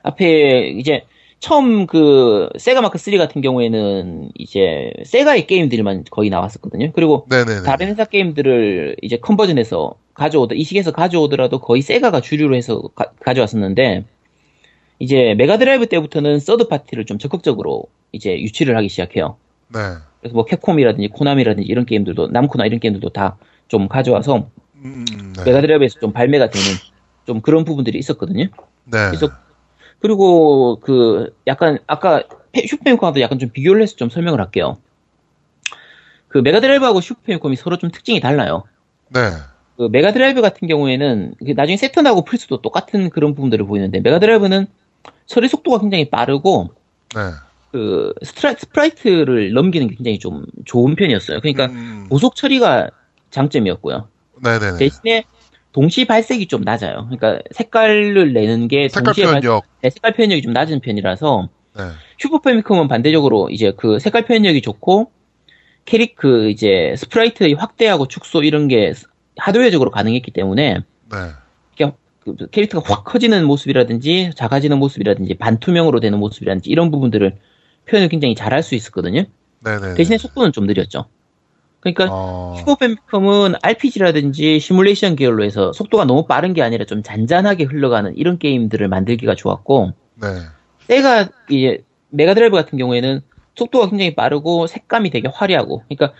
앞에 이제 처음 그 세가 마크 3 같은 경우에는 이제 세가의 게임들만 거의 나왔었거든요. 그리고 네네네. 다른 회사 게임들을 이제 conversion해서 가져오더 이식해서 가져오더라도 거의 세가가 주류로 해서 가, 져왔었는데 이제 메가드라이브 때부터는 서드 파티를 좀 적극적으로 이제 유치를 하기 시작해요. 네. 그래서 뭐 캡콤이라든지 코나미라든지 이런 게임들도 남코나 이런 게임들도 다 좀 가져와서 음, 음, 네. 메가드라이브에서 좀 발매가 되는 좀 그런 부분들이 있었거든요. 네. 그래서 그리고 그 약간 아까 슈퍼패미컴하고 약간 좀 비교를 해서 좀 설명을 할게요. 그 메가드라이브하고 슈퍼패미컴이 서로 좀 특징이 달라요. 네. 그 메가드라이브 같은 경우에는 그 나중에 새턴하고 플스도 똑같은 그런 부분들을 보이는데 메가드라이브는 처리 속도가 굉장히 빠르고 네. 그 스트라, sprite를 넘기는 게 굉장히 좀 좋은 편이었어요. 그러니까 음, 고속 처리가 장점이었고요. 네네네. 대신에 동시 발색이 좀 낮아요. 그러니까 색깔을 내는 게 색깔 동시에 발- 표현력. 네, 색깔 표현력이 좀 낮은 편이라서 네. 슈퍼 패미컴은 반대적으로 이제 그 색깔 표현력이 좋고 캐릭 그 이제 sprite의 확대하고 축소 이런 게 하드웨어적으로 가능했기 때문에 네. 그 캐릭터가 확 커지는 모습이라든지 작아지는 모습이라든지 반투명으로 되는 모습이라든지 이런 부분들을 표현을 굉장히 잘할 수 있었거든요. 네네. 대신에 속도는 좀 느렸죠. 그러니까 어... 슈퍼 패미컴은 RPG라든지 시뮬레이션 계열로 해서 속도가 너무 빠른 게 아니라 좀 잔잔하게 흘러가는 이런 게임들을 만들기가 좋았고 네. 세가 이제 메가드라이브 같은 경우에는 속도가 굉장히 빠르고 색감이 되게 화려하고 그러니까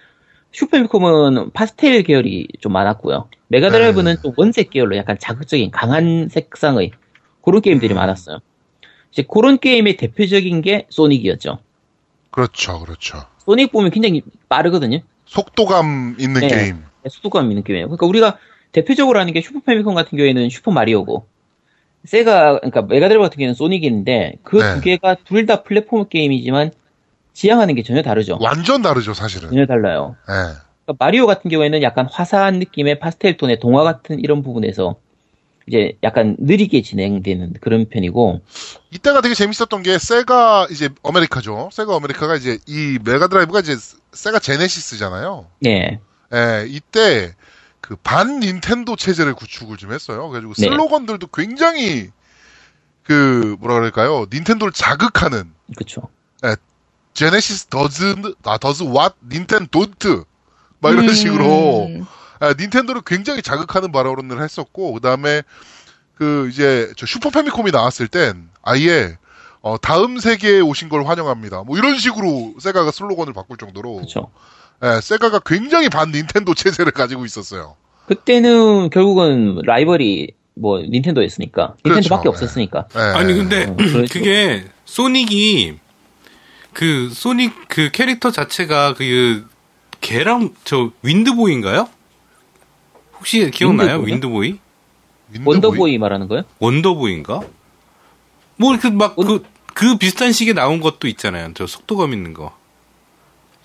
슈퍼패미컴은 파스텔 계열이 좀 많았고요. 메가드라이브는 네. 좀 원색 계열로 약간 자극적인 강한 색상의 그런 게임들이 음. 많았어요. 이제 그런 게임의 대표적인 게 소닉이었죠. 그렇죠, 그렇죠. 소닉 보면 굉장히 빠르거든요. 속도감 있는 네. 게임. 속도감 있는 게임이에요. 그러니까 우리가 대표적으로 하는 게 슈퍼 패미컴 같은 경우에는 슈퍼 마리오고 세가 그러니까 메가드라이브 같은 경우에는 소닉인데 그두 네. 개가 둘 다 플랫폼 게임이지만 지향하는 게 전혀 다르죠. 완전 다르죠, 사실은. 전혀 달라요. 네. 그러니까 마리오 같은 경우에는 약간 화사한 느낌의 파스텔 톤의 동화 같은 이런 부분에서 이제 약간 느리게 진행되는 그런 편이고 이때가 되게 재밌었던 게 세가 이제 아메리카죠. 세가 아메리카가 이제 이 메가드라이브가 이제 세가 제네시스잖아요. 네 예, 이때 그 반 닌텐도 체제를 구축을 좀 했어요. 그래가지고 네. 슬로건들도 굉장히 그 뭐라 그럴까요? 닌텐도를 자극하는 그렇죠. 제네시스 does 아 does what Nintendon't 막 이런 음. 식으로 아, 닌텐도를 굉장히 자극하는 발언을 했었고 그다음에 그 이제 저 슈퍼 패미콤이 나왔을 땐 아예 어, 다음 세계에 오신 걸 환영합니다. 뭐 이런 식으로 세가가 슬로건을 바꿀 정도로 그렇죠. 예, 세가가 굉장히 반 닌텐도 체제를 가지고 있었어요. 그때는 결국은 라이벌이 뭐 닌텐도였으니까 닌텐도밖에 그렇죠. 없었으니까 예. 아니 근데 어, 그렇죠. 그게 소닉이 그 소닉 그 캐릭터 자체가 그 걔랑 저 윈드보이인가요? 혹시 기억나요? 윈드보이? 윈드보이? 원더보이 말하는 거요? 원더보이인가? 뭐 그 막그 그 비슷한 시기에 나온 것도 있잖아요. 저 속도감 있는 거.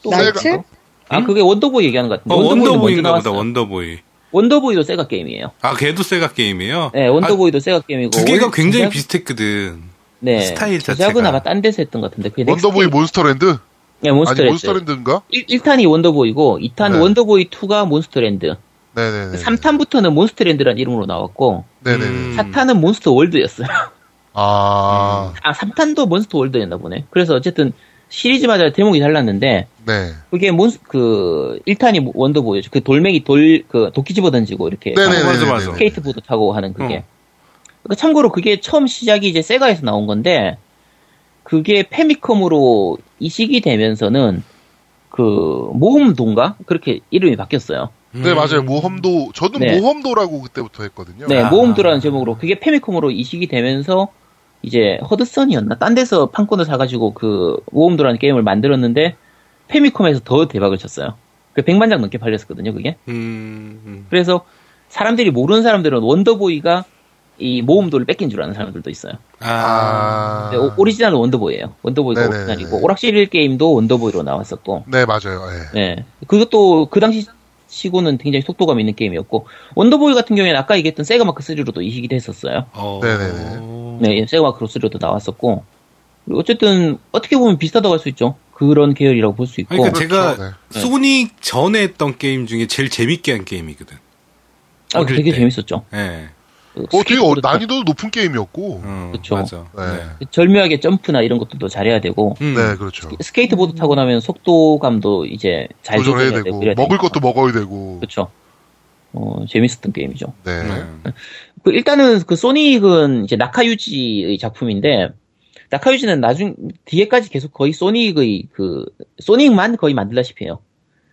뭐였나? 아 그게 원더보이 얘기하는 것 같은데 어, 원더보이인가 보다. 원더보이. 원더보이도 세가 게임이에요. 아, 걔도 세가 게임이에요? 네, 원더보이도 세가 게임이고 두 개가 원- 굉장히 제작- 비슷했거든. 네, 스타일 제작은 자체가. 아마 딴 데서 했던 것 같은데 그게 원더보이 넥스트 몬스터랜드? 네, 몬스터랜드. 아니 몬스터랜드인가? 1, 탄이 원더보이고 2탄 네. 원더보이 2가 몬스터랜드. 네네네. 3탄부터는 몬스터랜드라는 이름으로 나왔고 네네네. 음. 4탄은 몬스터 월드였어요. 아, 아, 3탄도 몬스터 월드였나 보네. 그래서 어쨌든 시리즈마다 제목이 달랐는데 네. 그게 몬스 그 1탄이 원더보이죠. 그 돌멩이 돌 그 도끼 집어 던지고 이렇게 네네네. 맞아, 맞아. 스케이트보드 타고 하는 그게. 어. 그러니까 참고로 그게 처음 시작이 이제 세가에서 나온 건데 그게 페미컴으로 이식이 되면서는 그 모험도인가 그렇게 이름이 바뀌었어요. 네, 맞아요. 모험도, 저도 네. 모험도라고 그때부터 했거든요. 네, 아. 모험도라는 제목으로 그게 페미컴으로 이식이 되면서 이제 허드선이었나 딴 데서 판권을 사가지고 그 모험도라는 게임을 만들었는데 페미컴에서 더 대박을 쳤어요. 그 100만 장 넘게 팔렸었거든요, 그게. 음, 음. 그래서 사람들이 모르는 사람들은 원더보이가 이 모험도를 베낀 줄 아는 사람들도 있어요. 아. 아. 네, 오- 오리지널은 원더보이예요. 원더보이가 네네네. 오리지널이고 오락실 게임도 원더보이로 나왔었고, 네, 맞아요. 예. 네, 그것도 그 당시 치고는 굉장히 속도감 있는 게임이었고 원더보이 같은 경우에는 아까 얘기했던 세가 마크 3로도 이식이 됐었어요. 어. 네네네. 네, 세가마크 3로도 나왔었고, 어쨌든 어떻게 보면 비슷하다고 할 수 있죠. 그런 계열이라고 볼 수 있고, 그러니까 제가 그렇죠. 네. 소닉 전에 했던 게임 중에 제일 재밌게 한 게임이거든. 아, 되게 때. 재밌었죠. 예. 그 어, 되게 어, 스케이트보드 난이도 높은 게임이었고. 음, 그쵸. 맞아. 네. 절묘하게 점프나 이런 것들도 잘해야 되고, 음. 네, 그렇죠. 스케 이트보드 타고 나면 속도감도 이제 잘 조절해야 조절해야 되고, 되고, 먹을 되니까. 것도 먹어야 되고. 그렇죠. 어, 재밌었던 게임이죠. 네. 네. 그 일단은 그 소닉은 이제 나카유지의 작품인데 나카유지는 나중 뒤에까지 계속 거의 소닉의 그 소닉만 거의 만들다시피 해요.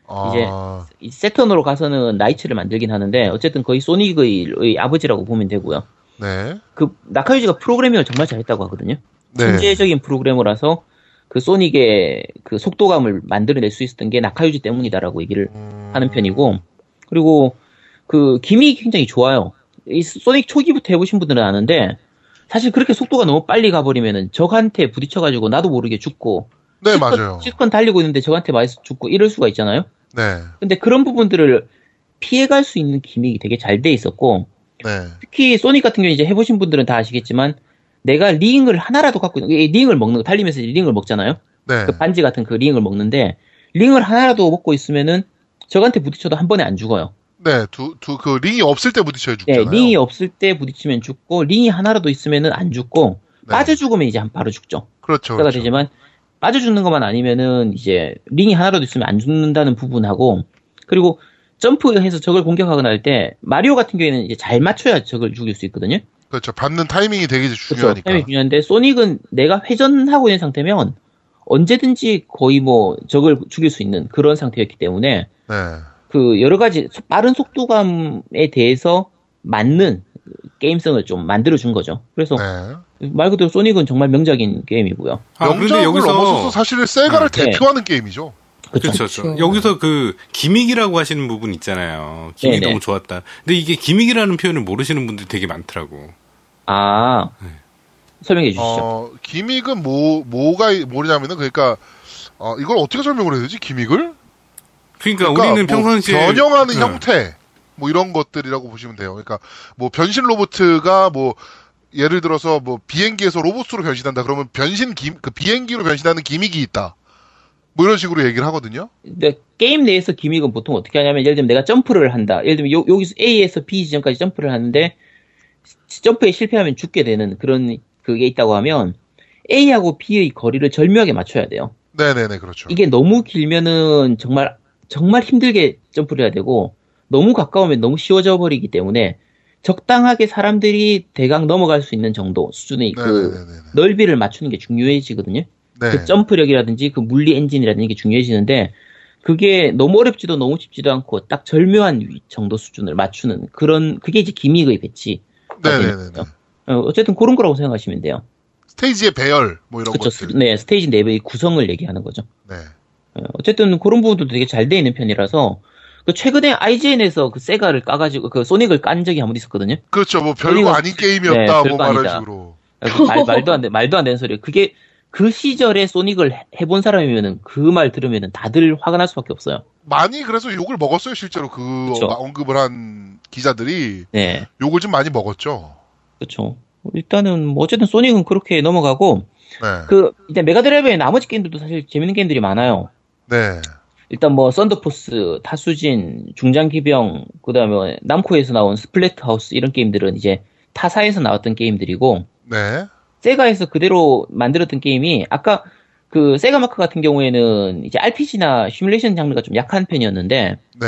아, 이 세턴으로 가서는 나이츠를 만들긴 하는데 어쨌든 거의 소닉의 의 아버지라고 보면 되고요. 네. 그 나카유지가 프로그래밍을 정말 잘했다고 하거든요. 네. 천재적인 프로그래머라서 그 소닉의 그 속도감을 만들어낼 수 있었던 게 나카유지 때문이다라고 얘기를 음, 하는 편이고 그리고 그 기믹이 굉장히 좋아요. 이 소닉 초기부터 해보신 분들은 아는데 사실 그렇게 속도가 너무 빨리 가버리면은 적한테 부딪혀가지고 나도 모르게 죽고 네, 실컷- 맞아요. 실컷 달리고 있는데 적한테 맞아서 죽고 이럴 수가 있잖아요. 네. 근데 그런 부분들을 피해갈 수 있는 gimmick이 되게 잘 돼 있었고 네. 특히 소닉 같은 경우 이제 해보신 분들은 다 아시겠지만 내가 링을 하나라도 갖고 있는 이 링을 먹는 거 달리면서 링을 먹잖아요. 네. 그 반지 같은 그 링을 먹는데 링을 하나라도 먹고 있으면은 적한테 부딪혀도 한 번에 안 죽어요. 네. 두, 두, 그 링이 없을 때 부딪혀야 네, 죽잖아요. 링이 없을 때 부딪히면 죽고 링이 하나라도 있으면은 안 죽고 네. 빠져 죽으면 이제 한 바로 죽죠. 그렇죠. 그렇죠. 되지만 빠져 죽는 것만 아니면은 이제 링이 하나라도 있으면 안 죽는다는 부분하고 그리고 점프해서 적을 공격하거나 할 때 마리오 같은 경우에는 이제 잘 맞춰야 적을 죽일 수 있거든요. 그렇죠. 밟는 타이밍이 되게 그렇죠. 중요하니까. 타이밍이 중요한데 소닉은 내가 회전하고 있는 상태면 언제든지 거의 뭐 적을 죽일 수 있는 그런 상태였기 때문에 네. 그 여러 가지 소- 빠른 속도감에 대해서 맞는 게임성을 좀 만들어 준 거죠. 그래서 네. 말 그대로 소닉은 정말 명작인 게임이고요. 아, 근데 명작을 여기서 넘어서서 사실은 세가를 네. 대표하는 게임이죠. 그렇죠. 여기서 그 기믹이라고 하시는 부분 있잖아요. 기믹이 네네. 너무 좋았다. 근데 이게 기믹이라는 표현을 모르시는 분들이 되게 많더라고. 아 네. 설명해 주시죠. 어, 기믹은 뭐, 뭐가, 뭐냐면은, 그러니까, 어, 이걸 어떻게 설명을 해야 되지, 기믹을? 그러니까, 우리는 뭐 평상시에 변형하는 네. 형태, 뭐 이런 것들이라고 보시면 돼요. 그러니까, 뭐 변신 로봇가 뭐, 예를 들어서 뭐 비행기에서 로봇으로 변신한다. 그러면 변신 기, 그 비행기로 변신하는 기믹이 있다. 뭐 이런 식으로 얘기를 하거든요. 근데 게임 내에서 기믹은 보통 어떻게 하냐면 예를 들면 내가 점프를 한다. 예를 들면 요- 여기서 A에서 B 지점까지 점프를 하는데 시- 점프에 실패하면 죽게 되는 그런 그게 있다고 하면 A하고 B의 거리를 절묘하게 맞춰야 돼요. 네네네, 그렇죠. 이게 너무 길면은 정말 정말 힘들게 점프를 해야 되고 너무 가까우면 너무 쉬워져 버리기 때문에 적당하게 사람들이 대강 넘어갈 수 있는 정도 수준의 그 네네네네. 넓이를 맞추는 게 중요해지거든요. 네. 그 점프력이라든지 그 물리 엔진이라든지 게 중요해지는데 그게 너무 어렵지도 너무 쉽지도 않고 딱 절묘한 위- 정도 수준을 맞추는 그런 그게 이제 gimmick의 배치. 어, 어쨌든 그런 거라고 생각하시면 돼요. 스테이지의 배열, 뭐 이런 그렇죠. 것들. 네, 스테이지 내부의 구성을 얘기하는 거죠. 네. 어, 어쨌든 그런 부분도 되게 잘 돼 있는 편이라서 그 최근에 IGN에서 그 세가를 까가지고 그 소닉을 깐 적이 한 번 있었거든요. 그렇죠. 뭐 별거 아닌 게임이었다. 네, 뭐 아니다. 식으로. 그 말, 말도 안 돼, 말도 안 되는 소리. 그게 그 시절에 소닉을 해- 해본 사람이면은 그 말 들으면은 다들 화가 날 수밖에 없어요. 많이 그래서 욕을 먹었어요. 실제로 그 그쵸. 어, 언급을 한 기자들이 네, 욕을 좀 많이 먹었죠. 그렇죠. 일단은 뭐 어쨌든 소닉은 그렇게 넘어가고 네. 그 이제 메가드라이브의 나머지 게임들도 사실 재밌는 게임들이 많아요. 네. 일단 뭐 썬더포스, 타츠진, 중장기병, 그 다음에 남코에서 나온 스플래터 하우스 이런 게임들은 이제 타사에서 나왔던 게임들이고 네. 세가에서 그대로 만들었던 게임이 아까 그 세가 마크 같은 경우에는 이제 RPG나 시뮬레이션 장르가 좀 약한 편이었는데 네.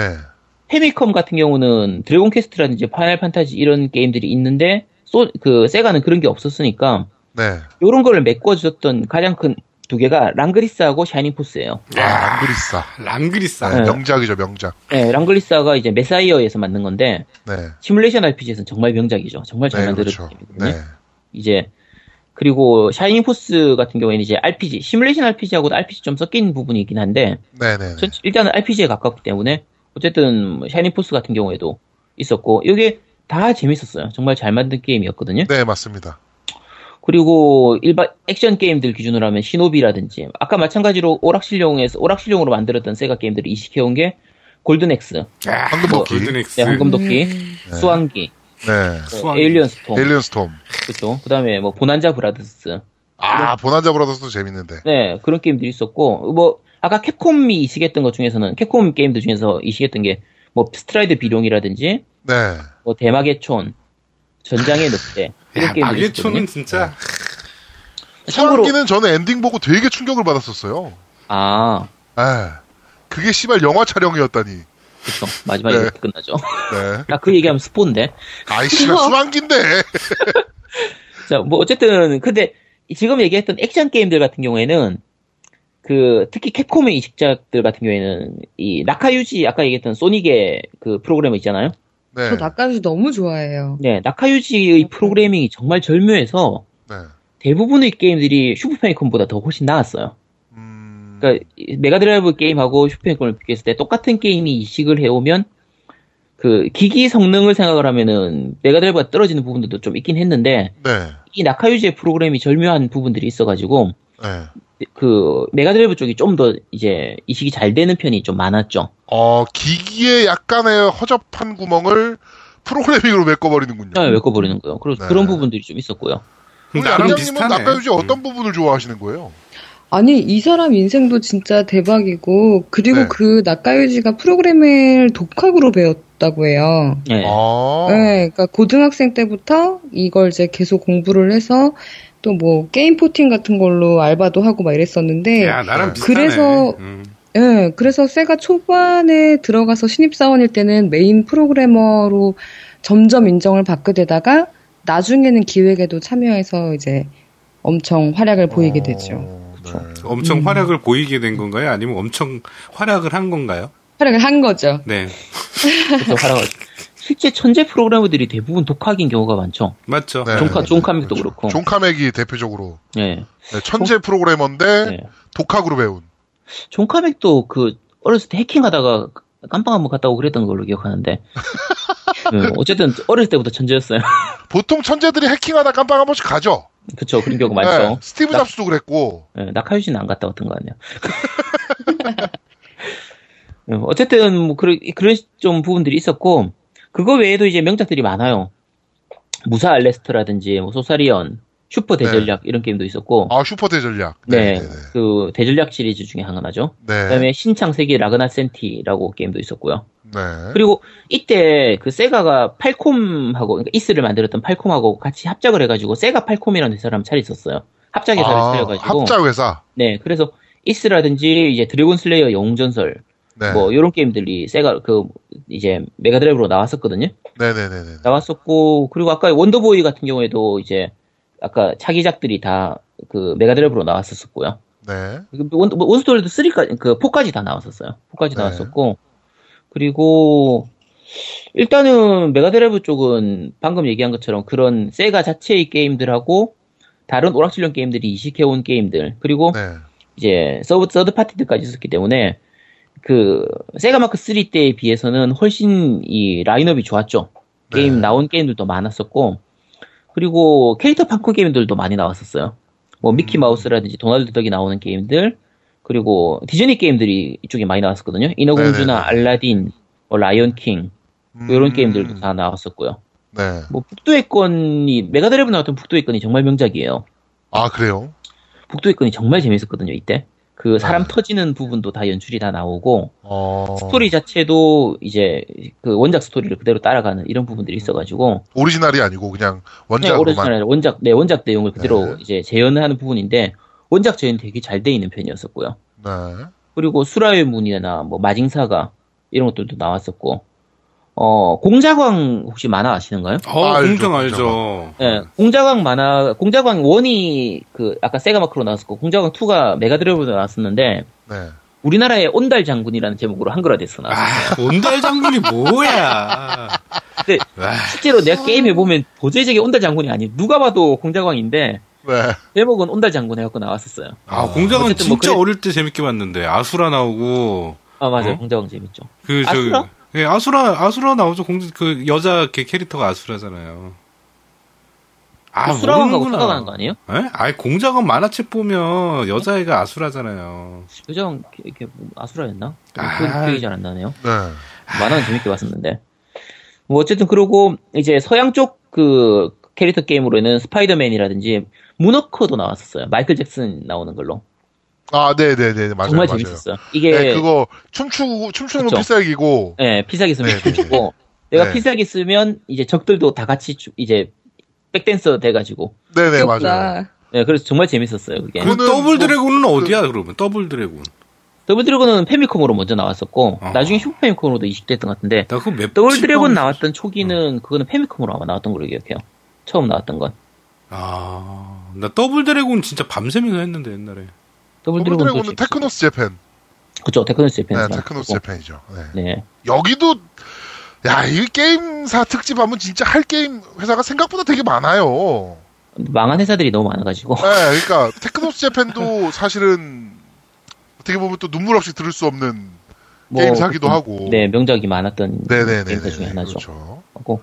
패미컴 같은 경우는 드래곤 퀘스트라든지 파이널 판타지 이런 게임들이 있는데 소, 그 세가는 그런 게 없었으니까 네. 이런 거를 메꿔줬던 가장 큰 두 개가 랑그리사하고 샤이닝 포스예요. 아, 랑그리사. 랑그리사. 네, 네. 명작이죠, 명작. 네, 랑그리사가 이제 메사이어에서 만든 건데 네. 시뮬레이션 RPG에서는 정말 명작이죠. 정말 잘 네, 만들었던 그렇죠. 게임이거든요. 네. 이제 그리고 샤이닝 포스 같은 경우에는 이제 RPG 시뮬레이션 RPG하고도 RPG 좀 섞인 부분이 있긴 한데 네네. 전- 일단은 RPG에 가깝기 때문에 어쨌든 샤이닝 포스 같은 경우에도 있었고 이게 다 재밌었어요. 정말 잘 만든 게임이었거든요. 네, 맞습니다. 그리고 일반 액션 게임들 기준으로 하면 시노비라든지 아까 마찬가지로 오락실용에서 오락실용으로 만들었던 세가 게임들을 이식해온 게 골든 엑스, 황금도끼. 골든엑스. 네, 황금도끼, 음. 수왕기, 네. 수왕. 에일리언 스톰, 에일리언 스톰. 그렇죠. 그다음에 뭐 보난자 브라더스, 아, 보난자 브라더스도 재밌는데. 네 그런 게임들이 있었고 뭐 아까 캡콤이 이식했던 것 중에서는 캡콤 게임들 중에서 이식했던 게 뭐 스트라이더 비룡이라든지 네. 뭐 대마계촌, 전장의 늑대 야. 마계촌은 진짜 참고로 수왕기는 저는 엔딩 보고 되게 충격을 받았었어요. 아 에 그게 씨발 영화 촬영이었다니. 그렇죠. 마지막에 네. 끝나죠. 네. 나그 얘기하면 스포인데. 아이 씨발 수왕기인데. 자, 뭐 어쨌든 근데 지금 얘기했던 액션 게임들 같은 경우에는 그 특히 캡콤의 이식작들 같은 경우에는 이 나카유지 아까 얘기했던 소닉의 그 프로그래머 있잖아요. 네. 저 나카유지 너무 좋아해요. 네, 나카유지의 프로그래밍이 정말 절묘해서 네. 대부분의 게임들이 슈퍼패미컴보다 더 훨씬 나았어요. 음. 그러니까 이 메가드라이브 게임하고 슈퍼패미컴을 비교했을 때 똑같은 게임이 이식을 해오면 그 기기 성능을 생각을 하면은 메가드라이브가 떨어지는 부분들도 좀 있긴 했는데 네. 이 나카유지의 프로그램이 절묘한 부분들이 있어가지고 네. 그 메가드라이브 쪽이 좀 더 이제 이식이 잘 되는 편이 좀 많았죠. 어, 기기에 약간의 허접한 구멍을 프로그래밍으로 메꿔버리는군요. 네, 메꿔버리는 거예요. 그래서 네. 그런 부분들이 좀 있었고요. 양양님은 비슷하네. 나카유지 어떤 음. 부분을 좋아하시는 거예요? 아니, 이 사람 인생도 진짜 대박이고, 그리고 네. 그 나카유지가 프로그래밍을 독학으로 배웠다고 해요. 네. 아, 네, 그러니까 고등학생 때부터 이걸 이제 계속 공부를 해서 또 뭐 게임 porting 같은 걸로 알바도 하고 막 이랬었는데, 야. 그래서- 음. 예, 그래서 세가 초반에 들어가서 신입사원일 때는 메인 프로그래머로 점점 인정을 받게 되다가 나중에는 기획에도 참여해서 이제 엄청 활약을 보이게 되죠. 어, 그쵸. 네. 엄청 음. 활약을 보이게 된 건가요? 아니면 엄청 활약을 한 건가요? 활약을 한 거죠. 네. 그래서 하라고 실제 천재 프로그래머들이 대부분 독학인 경우가 많죠. 맞죠. 네. 존카, 존 카맥도 그렇고. 존 카맥이 대표적으로 네. 네, 천재 프로그래머인데 네. 독학으로 배운. 존카맥도 그 어렸을 때 해킹하다가 깜빵 한번 갔다 오고 그랬던 걸로 기억하는데. 네, 어쨌든 어렸을 때부터 천재였어요. 보통 천재들이 해킹하다 깜빵 한 번씩 가죠. 그쵸, 그런 경우가 네, 많죠. 스티브 나- 잡스도 그랬고. 네, 나카유지는 안 갔다 왔던 거 아니야. 네, 어쨌든 뭐 그런 그런 좀 부분들이 있었고 그거 외에도 이제 명작들이 많아요. 무사 알레스트라든지 뭐 소서리언, 슈퍼 대전략 이런 게임도 있었고, 아 슈퍼 대전략. 네, 네, 네, 네. 그 대전략 시리즈 중에 하나죠. 네. 그다음에 신창세기 라그나센티라고 게임도 있었고요. 네. 그리고 이때 그 세가가 팔콤하고 그러니까 이스를 만들었던 팔콤하고 같이 합작을 해가지고 세가 팔콤이라는 회사를 차렸었어요. 합작 회사를 아, 차려가지고 합작 회사. 네 그래서 이스라든지 이제 드래곤 슬레이어 영웅전설 네. 뭐 이런 게임들이 세가 그 이제 메가드라이브로 나왔었거든요. 네네네네. 나왔었고 그리고 아까 원더보이 같은 경우에도 이제 아까 차기작들이 다 그 메가드라이브로 나왔었었고요. 네. 원, 원스토리도 3까지, 그, 4까지 다 나왔었어요. 4까지 네. 나왔었고, 그리고, 일단은 메가드라이브 쪽은 방금 얘기한 것처럼 그런 세가 자체의 게임들하고 다른 오락실용 게임들이 이식해온 게임들, 그리고 네. 이제 sub, third party들까지 있었기 때문에 그, 세가 마크 3 때에 비해서는 훨씬 이 라인업이 좋았죠. 게임, 네. 나온 게임들도 많았었고, 그리고 캐릭터 판권 게임들도 많이 나왔었어요. 뭐 미키 음. 마우스라든지 도날드 덕이 나오는 게임들, 그리고 디즈니 게임들이 이쪽에 많이 나왔었거든요. 인어공주나 네네네. 알라딘, 뭐 라이언 킹, 뭐 이런 음, 게임들도 다 나왔었고요. 네. 뭐 북두의 권이 메가드라이브 나왔던 북두의 권이 정말 명작이에요. 아 그래요? 북두의 권이 정말 재밌었거든요. 이때 그 사람 네. 터지는 부분도 다 연출이 다 나오고 어. 스토리 자체도 이제 그 원작 스토리를 그대로 따라가는 이런 부분들이 있어가지고 오리지널이 아니고 그냥 네, 원작으로만. 오리지널 원작 네 원작 내용을 그대로 네. 이제 재현하는 부분인데 원작 재현 되게 잘 돼 있는 편이었었고요. 네. 그리고 수라의 문이나 뭐 마징사가 이런 것들도 나왔었고 어 공작왕 혹시 만화 아시는가요? 어, 알죠, 공작왕정. 알죠. 네, 공작왕 만화 공작왕 1이 그 아까 세가 마크로 나왔었고 공작왕 2가 메가드라이브로 나왔었는데 네. 우리나라의 온달 장군이라는 제목으로 한글화 됐어 나왔어요. 아, 온달 장군이 뭐야. 근데 와, 실제로 내가 게임해 보면 도저히 저게 온달 장군이 아니에요. 누가 봐도 공작왕인데 네. 제목은 온달 장군 해갖고 나왔었어요. 아, 어쨌든 뭐 진짜 그래- 어릴 때 재밌게 봤는데 아수라 나오고 아 맞아요, 어? 공작왕 재밌죠. 그 저기 아수라? 예, 아수라 아수라 나오죠. 공, 그 여자 걔 캐릭터가 아수라잖아요. 아, 수라왕하고. 생각하는 거 아니에요? 예? 아이 공작원 만화책 보면 여자애가 아수라잖아요. 요정 이렇게 뭐 아수라였나? 아. 그 기억이 잘 안 나네요. 네. 만화는 재밌게 봤었는데. 뭐 어쨌든 그러고 이제 서양 쪽 그 캐릭터 게임으로는 스파이더맨이라든지 문워커도 나왔었어요. 마이클 잭슨 나오는 걸로. 아, 네네네. 맞아요. 정말 맞아요. 재밌었어요. 이게 네, 그거 춤추고, 춤추는 건 그쵸. 필살기고. 예, 필살기 쓰면 네, 네, 춤추고 내가 네. 필살기 쓰면 이제 적들도 다 같이 추- 이제 백댄서 돼가지고. 네네, 맞아요. 네, 그래서 정말 재밌었어요, 그게. 그 그거는 더블 뭐- 드래곤은 어디야 그러면? 더블 드래곤. 더블 드래곤은 페미컴으로 먼저 나왔었고, 아. 나중에 슈퍼 페미컴으로도 이식됐던 것 같은데, 더블 칠 드래곤 번- 나왔던 초기는 그거는 페미컴으로 아마 나왔던 걸로 기억해요. 처음 나왔던 건. 아, 나 더블 드래곤 진짜 밤새면서 했는데 옛날에. 더블 드래곤은 테크노스 재팬. 그쵸, 테크노스 재팬에서 네, 테크노스 나왔었고. 재팬이죠. 네. 네. 여기도, 야, 이 게임사 특집 하면 진짜 할 게임 회사가 생각보다 되게 많아요. 망한 회사들이 너무 많아가지고. 네, 그러니까 테크노스 재팬도 사실은 어떻게 보면 또 눈물 없이 들을 수 없는 뭐, 게임사기도 그- 하고. 네, 명작이 많았던 네네네. 게임사 중에 하나죠. 그렇죠. 하고,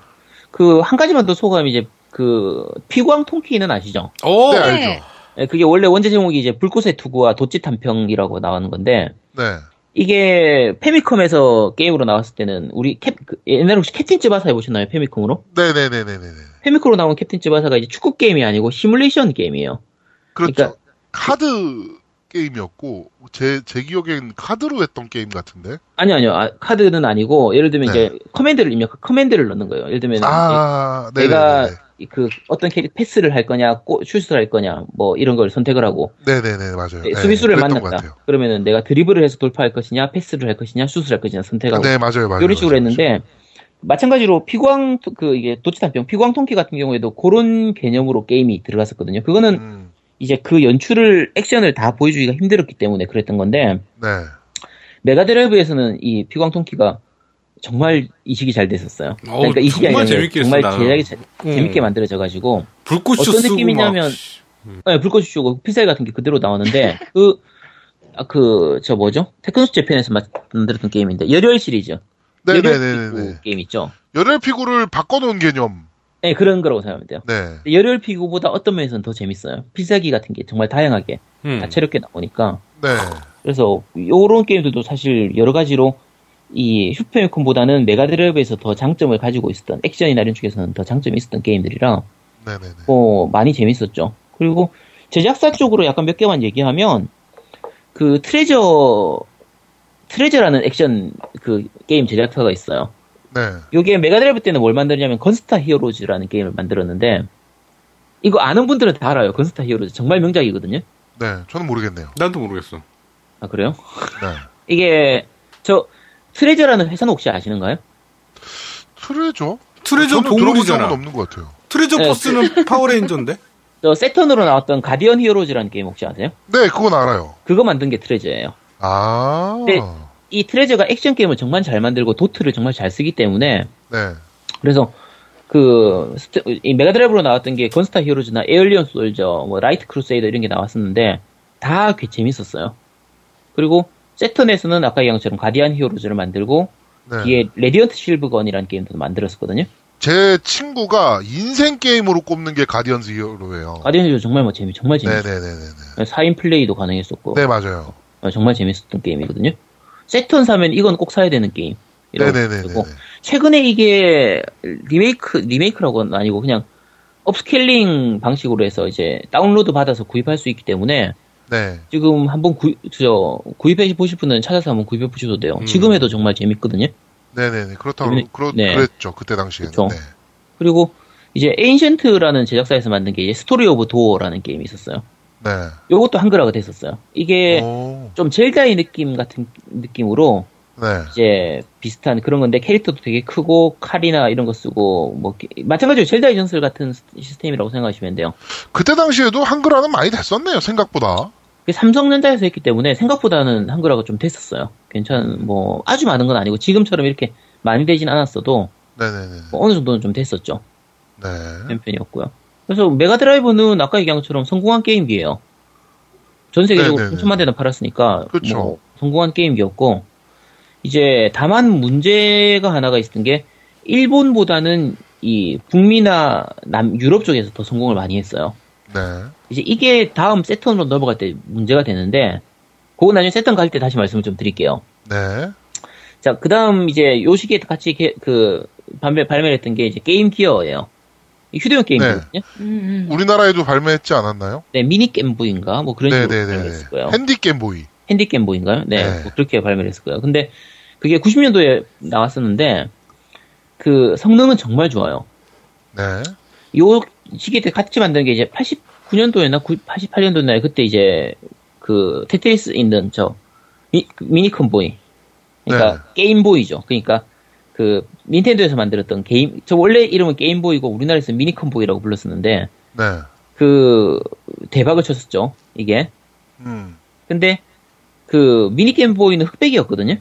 그, 한 가지만 더 소감이 이제, 그, 피구왕 통키는 아시죠? 오, 네, 네. 알죠. 네, 그게 원래 원제 제목이 이제 불꽃의 투구아 도찌 탄평이라고 나오는 건데, 네. 이게 페미컴에서 게임으로 나왔을 때는 우리 캡 그, 옛날에 혹시 캡틴 쯔바사 해보셨나요? 페미컴으로? 네네네네네. 페미컴으로 나온 캡틴 쯔바사가 이제 축구 게임이 아니고 시뮬레이션 게임이에요. 그렇죠. 그러니까- 카드 게임이었고 제 제 기억엔 카드로 했던 게임 같은데. 아니요, 아니요. 아, 카드는 아니고, 예를 들면 네. 이제 커맨드를 입력, 커맨드를 넣는 거예요. 예를 들면, 아, 내가 네네네. 그 어떤 캐릭 패스를 할 거냐, 꼬, 슛을 할 거냐, 뭐 이런 걸 선택을 하고, 네네네 맞아요. 네, 수비수를 것 만났다. 그러면은 내가 드리블을 해서 돌파할 것이냐, 패스를 할 것이냐, 슛을 할 것이냐 선택하고. 네 맞아요 맞아요. 이런 식으로 맞아요. 했는데, 마찬가지로 피구왕, 그, 이게 도지 단페이, 피구왕 통키 같은 경우에도 그런 개념으로 게임이 들어갔었거든요. 그거는 음, 이제 그 연출을, 액션을 다 보여주기가 힘들었기 때문에 그랬던 건데, 네. 메가드라이브에서는 이 피구왕 통키가 정말 이식이 잘 됐었어요. 어우, 그러니까 이식이 정말 재밌게 정말. 제작이 재- 음. 재밌게 만들어져 가지고 불꽃 어떤 쓰고 느낌이냐면 막, 네, 불꽃슛 쏘고 필살슛 같은 게 그대로 나오는데 그 아, 그, 저 뭐죠? 테크노스 재팬에서 만들었던 게임인데, 열혈 시리즈. 열혈 네네네네. 피구 게임 있죠? 열혈 피구를 바꿔놓은 개념. 네, 그런 거라고 생각하면 돼요. 네. 열혈 피구보다 어떤 면에서는 더 재밌어요. 필살기 같은 게 정말 다양하게, 음. 다채롭게 나오니까. 네. 그래서, 요런 게임들도 사실 여러 가지로 이 슈퍼패미콘보다는 메가드라이브에서 더 장점을 가지고 있었던, 액션이나 이런 쪽에서는 더 장점이 있었던 게임들이라, 네네네. 뭐, 많이 재밌었죠. 그리고 제작사 쪽으로 약간 몇 개만 얘기하면, 그 트레저, 트레저라는 액션 그 게임 제작사가 있어요. 네. 요게 메가드라이브 때는 뭘 만들냐면 건스타 히어로즈라는 게임을 만들었는데, 이거 아는 분들은 다 알아요. 건스타 히어로즈. 정말 명작이거든요. 네. 저는 모르겠네요. 나도 모르겠어. 아, 그래요? 네. 이게, 저, 트레저라는 회사는 혹시 아시는가요? 트레저? 트레저 동물이잖아. 없는 것 같아요. 트레저 네, 포스는 파워레인저인데? 저 세턴으로 나왔던 가디언 히어로즈라는 게임 혹시 아세요? 네, 그건 알아요. 그거 만든 게 트레저예요. 아. 네. 이 트레저가 액션 게임을 정말 잘 만들고 도트를 정말 잘 쓰기 때문에 네. 그래서 그 스트- 이 메가드라이브로 나왔던 게 건스타 히어로즈나 에얼리언 솔저, 뭐 라이트 크루세이더 이런 게 나왔었는데 다 꽤 재밌었어요. 그리고 세턴에서는 아까 얘기한 것처럼 가디안 히어로즈를 만들고 네. 뒤에 레디언트 실브건이라는 게임도 만들었었거든요. 제 친구가 인생 게임으로 꼽는 게 가디언즈 히어로예요. 가디언 히어로즈 정말 뭐 재미 정말 재밌었어요. 네네네네네. 4인 플레이도 가능했었고 네, 맞아요. 어, 정말 재밌었던 게임이거든요. 세턴 사면 이건 꼭 사야 되는 게임. 네네네네. 최근에 이게 리메이크 리메이크라고는 아니고 그냥 upscaling 방식으로 해서 이제 다운로드 받아서 구입할 수 있기 때문에 네. 지금 한번 구, 저, 구입해 보실 분은 찾아서 한번 구입해 보셔도 돼요. 음. 지금 해도 정말 재밌거든요. 네네네. 그렇다고, 네. 그렇, 네. 그랬죠. 그때 당시에는. 그쵸. 네. 그리고 이제 에인션트라는 제작사에서 만든 게 스토리 오브 도어라는 게임이 있었어요. 네. 요것도 한글화가 됐었어요. 이게 오, 좀 젤다의 느낌 같은 느낌으로 네. 이제 비슷한 그런 건데 캐릭터도 되게 크고 칼이나 이런 거 쓰고 뭐 게- 마찬가지로 젤다의 전설 같은 시스템이라고 생각하시면 돼요. 그때 당시에도 한글화는 많이 됐었네요. 생각보다. 그게 삼성전자에서 했기 때문에 생각보다는 한글화가 좀 됐었어요. 괜찮 뭐 아주 많은 건 아니고 지금처럼 이렇게 많이 되진 않았어도. 뭐 어느 정도는 좀 됐었죠. 네. 된 편이었고요. 그래서 메가드라이브는 아까 얘기한 것처럼 성공한 게임기예요. 전 세계적으로 네네네. 수천만 대나 팔았으니까 그쵸. 뭐 성공한 게임기였고 이제 다만 문제가 하나가 있었던 게 일본보다는 이 북미나 남 유럽 쪽에서 더 성공을 많이 했어요. 네. 이제 이게 다음 세턴으로 넘어갈 때 문제가 되는데 그거 나중에 세턴 갈 때 다시 말씀을 좀 드릴게요. 네. 자, 그 다음 이제 요 시기에 같이 게- 그 발매, 발매를 했던 게 이제 게임 기어예요. 이 휴대용 게임이거든요. 음, 음. 우리나라에도 발매했지 않았나요? 네, 미니 겜보인가 뭐 그런 식으로 발매했을 거예요. 핸디 게임보이. 핸디 겜보인가요? 네, 네. 뭐 그렇게 발매를 했을 거예요. 근데 그게 90년도에 나왔었는데 그 성능은 정말 좋아요. 네. 요 시기에 때 같이 만든 게 이제 89년도였나 88년도였나 그때 이제 그 테트리스 있는 저 미, 미니 컴보이 그러니까 게임보이죠. 그러니까 그 닌텐도에서 만들었던 게임 저 원래 이름은 게임보이고 우리나라에서 미니 컴보이라고 불렀었는데 네. 그 대박을 쳤었죠. 이게 음. 근데 그 미니 게임보이는 흑백이었거든요.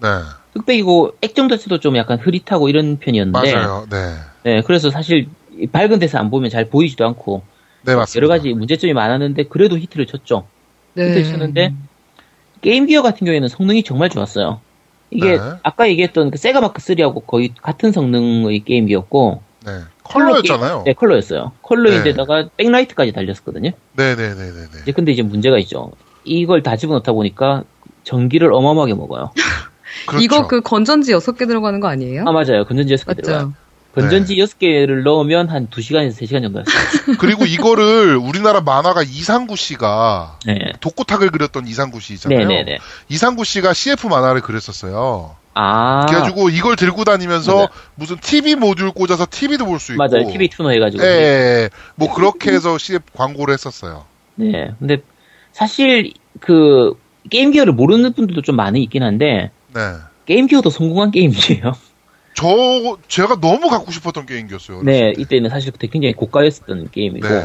네. 흑백이고 액정 자체도 좀 약간 흐릿하고 이런 편이었는데 맞아요. 네. 네 그래서 사실 밝은 데서 안 보면 잘 보이지도 않고 네, 맞습니다. 여러 가지 문제점이 많았는데 그래도 히트를 쳤죠. 네. 히트를 쳤는데 게임 기어 같은 경우에는 성능이 정말 좋았어요. 이게 네. 아까 얘기했던 그 세가 마크 3하고 거의 같은 성능의 게임기였고 네. 컬러였잖아요. 네, 컬러였어요. 컬러인데다가 백라이트까지 달렸었거든요. 네, 네, 네, 네, 네. 이제 근데 이제 문제가 있죠. 이걸 다 집어넣다 보니까 전기를 어마어마하게 먹어요. 그렇죠. 이거 그 건전지 6개 들어가는 거 아니에요? 아 맞아요. 건전지 6개 들어가요. 맞죠? 건전지 6개를 넣으면 한 2시간에서 3시간 정도 했어요. 그리고 이거를 우리나라 만화가 이상구 씨가 네. 독고탁을 그렸던 이상구 씨잖아요. 네네네. 이상구 씨가 CF 만화를 그렸었어요. 아. 그래가지고 이걸 들고 다니면서 맞아요. 무슨 TV 모듈 꽂아서 TV도 볼 수 있고. 맞아요. TV 튜너 해가지고. 예, 예, 예. 뭐 그렇게 해서 CF 광고를 했었어요. 네. 근데 사실 그 게임 기어를 모르는 분들도 좀 많이 있긴 한데 네. 게임기어도 성공한 게임이에요. 저 제가 너무 갖고 싶었던 게임기였어요. 네. 때. 이때는 사실 그때 굉장히 고가였었던 게임이고 네.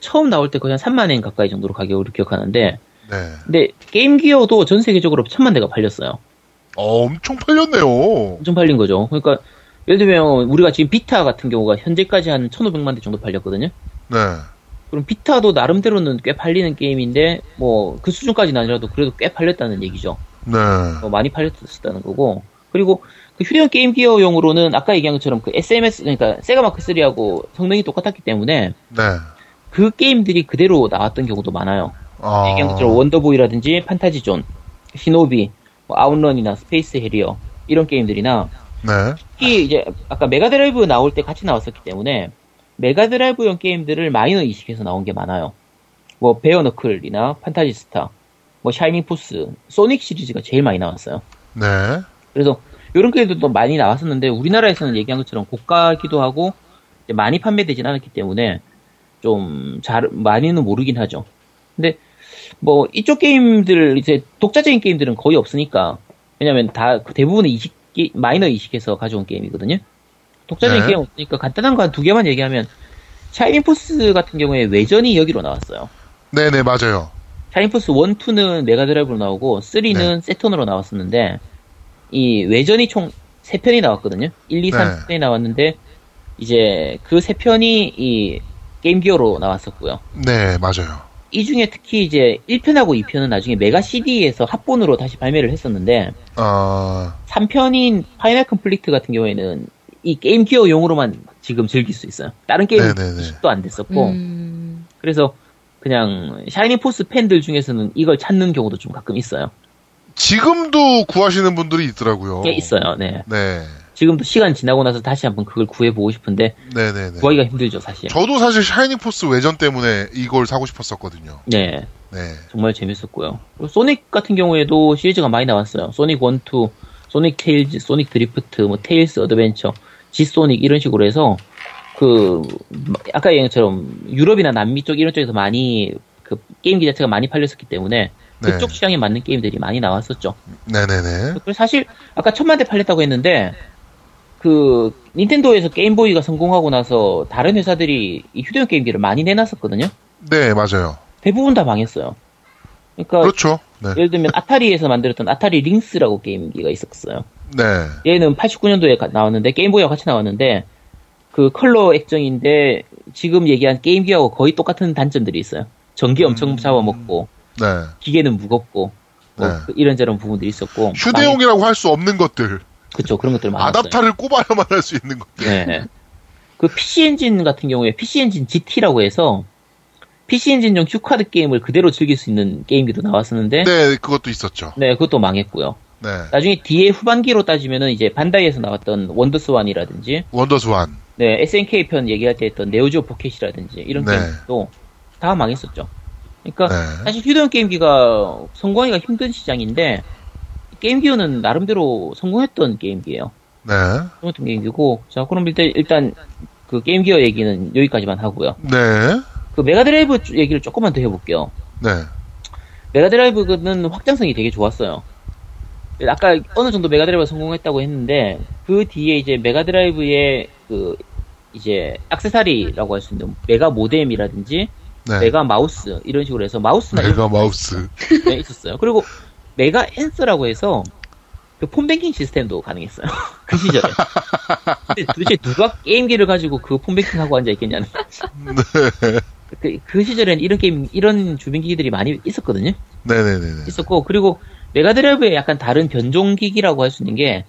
처음 나올 때 거의 한 3만 엔 가까이 정도로 가격을 기억하는데 네. 근데 게임기어도 전 세계적으로 천만 대가 팔렸어요. 어, 엄청 팔렸네요. 엄청 팔린 거죠. 그러니까 예를 들면 우리가 지금 비타 같은 경우가 현재까지 한 1,500만 대 정도 팔렸거든요. 네. 그럼 비타도 나름대로는 꽤 팔리는 게임인데 뭐 그 수준까지는 아니라도 그래도 꽤 팔렸다는 얘기죠. 네. 어, 많이 팔렸었다는 거고 그리고 그 휴대용 게임 기어용으로는 아까 얘기한 것처럼 그 SMS 그러니까 세가 마크 3하고 성능이 똑같았기 때문에 네. 그 게임들이 그대로 나왔던 경우도 많아요. 아. 얘기한 것처럼 원더보이라든지 판타지존, 시노비, 뭐 아웃런이나 스페이스 해리어 이런 게임들이나 네. 특히 이제 아까 메가드라이브 나올 때 같이 나왔었기 때문에 메가드라이브용 게임들을 마이너 이식해서 나온 게 많아요. 뭐 베어너클이나 판타지스타, 뭐 샤이닝 포스, 소닉 시리즈가 제일 많이 나왔어요. 네. 그래서 이런 게임들도 많이 나왔었는데 우리나라에서는 얘기한 것처럼 고가기도 하고 많이 판매되진 않았기 때문에 좀 잘 많이는 모르긴 하죠. 근데 뭐 이쪽 게임들 이제 독자적인 게임들은 거의 없으니까 왜냐면 다그 대부분의 이식 게- 마이너 이식해서 가져온 게임이거든요. 독자적인 네. 게임 없으니까 간단한 거 한 두 개만 얘기하면 샤이닝 포스 같은 경우에 외전이 여기로 나왔어요. 네네, 맞아요. 샤이닝포스 1, 2는 메가드라이브로 나오고 3는 세턴으로 나왔었는데 이 외전이 총 3편이 나왔거든요. 1, 2, 3편이 네. 나왔는데 이제 그 3편이 이 게임기어로 나왔었고요. 네, 맞아요. 이 중에 특히 이제 1편하고 2편은 나중에 메가 CD에서 합본으로 다시 발매를 했었는데 아, 3편인 파이널 컴플리트 같은 경우에는 이 게임 기어용으로만 지금 즐길 수 있어요. 다른 게임은 네네네. 이식도 안 됐었고 음, 그래서 그냥 샤이닝 포스 팬들 중에서는 이걸 찾는 경우도 좀 가끔 있어요. 지금도 구하시는 분들이 있더라고요. 꽤 있어요. 네. 네. 지금도 시간 지나고 나서 다시 한번 그걸 구해보고 싶은데 네네네. 구하기가 힘들죠, 사실. 저도 사실 샤이닝 포스 외전 때문에 이걸 사고 싶었었거든요. 네, 네. 정말 재밌었고요. 소닉 같은 경우에도 시리즈가 많이 나왔어요. 소닉 1, 2, 소닉 테일즈, 소닉 드리프트, 뭐 테일스 어드벤처, G소닉 이런 식으로 해서 그 아까 얘기한 것처럼 유럽이나 남미 쪽 이런 쪽에서 많이 그 게임기 자체가 많이 팔렸었기 때문에 네. 그쪽 취향에 맞는 게임들이 많이 나왔었죠. 네네네. 그리고 사실 아까 천만 대 팔렸다고 했는데 그 닌텐도에서 게임보이가 성공하고 나서 다른 회사들이 이 휴대용 게임기를 많이 내놨었거든요. 네, 맞아요. 대부분 다 망했어요. 그러니까 그렇죠. 네. 예를 들면 아타리에서 만들었던 아타리 링스라고 게임기가 있었어요. 네. 얘는 89년도에 나왔는데 게임보이와 같이 나왔는데 그 컬러 액정인데 지금 얘기한 게임기하고 거의 똑같은 단점들이 있어요. 전기 엄청 음. 잡아먹고 네. 기계는 무겁고 뭐 네. 그 이런저런 부분들이 있었고 휴대용이라고 할수 없는 것들. 그쵸 그런 것들 많았어요. 아답타를 꼽아야만 할 수 있는 것들. 네. 그 PC 엔진 같은 경우에 PC 엔진 GT라고 해서 PC 엔진용 휴카드 게임을 그대로 즐길 수 있는 게임기도 나왔었는데 네, 네, 그것도 있었죠. 그것도 망했고요. 네. 나중에 뒤에 후반기로 따지면은 이제 반다이에서 나왔던 원더스완이라든지 원더스완. 네, SNK 편 얘기할 때 했던 네오지오 포켓이라든지 이런 네. 게임도 다 망했었죠. 그러니까 네. 사실 휴대용 게임기가 성공하기가 힘든 시장인데 게임기어는 나름대로 성공했던 게임기예요. 네. 성공했던 게임기고 자 그럼 일단 일단 그 게임기어 얘기는 여기까지만 하고요. 네. 그 메가드라이브 쪽 얘기를 조금만 더 해볼게요. 네. 메가드라이브는 확장성이 되게 좋았어요. 아까 어느 정도 메가드라이브가 성공했다고 했는데 그 뒤에 이제 메가드라이브의 그 이제 액세서리라고 할 수 있는 메가 모뎀이라든지 네. 메가 마우스 이런 식으로 해서 마우스나 메가 마우스. 게 있었어요. 그리고 메가 앤서라고 해서 그 폰뱅킹 시스템도 가능했어요. 그 시절에. 근데 도대체 누가 게임기를 가지고 그 폰뱅킹 하고 앉아 있겠냐는. 그, 그 시절엔 이런 게임, 이런 주변 기기들이 많이 있었거든요. 네네네네. 있었고, 그리고 메가드라이브의 약간 다른 변종기기라고 할 수 있는 게,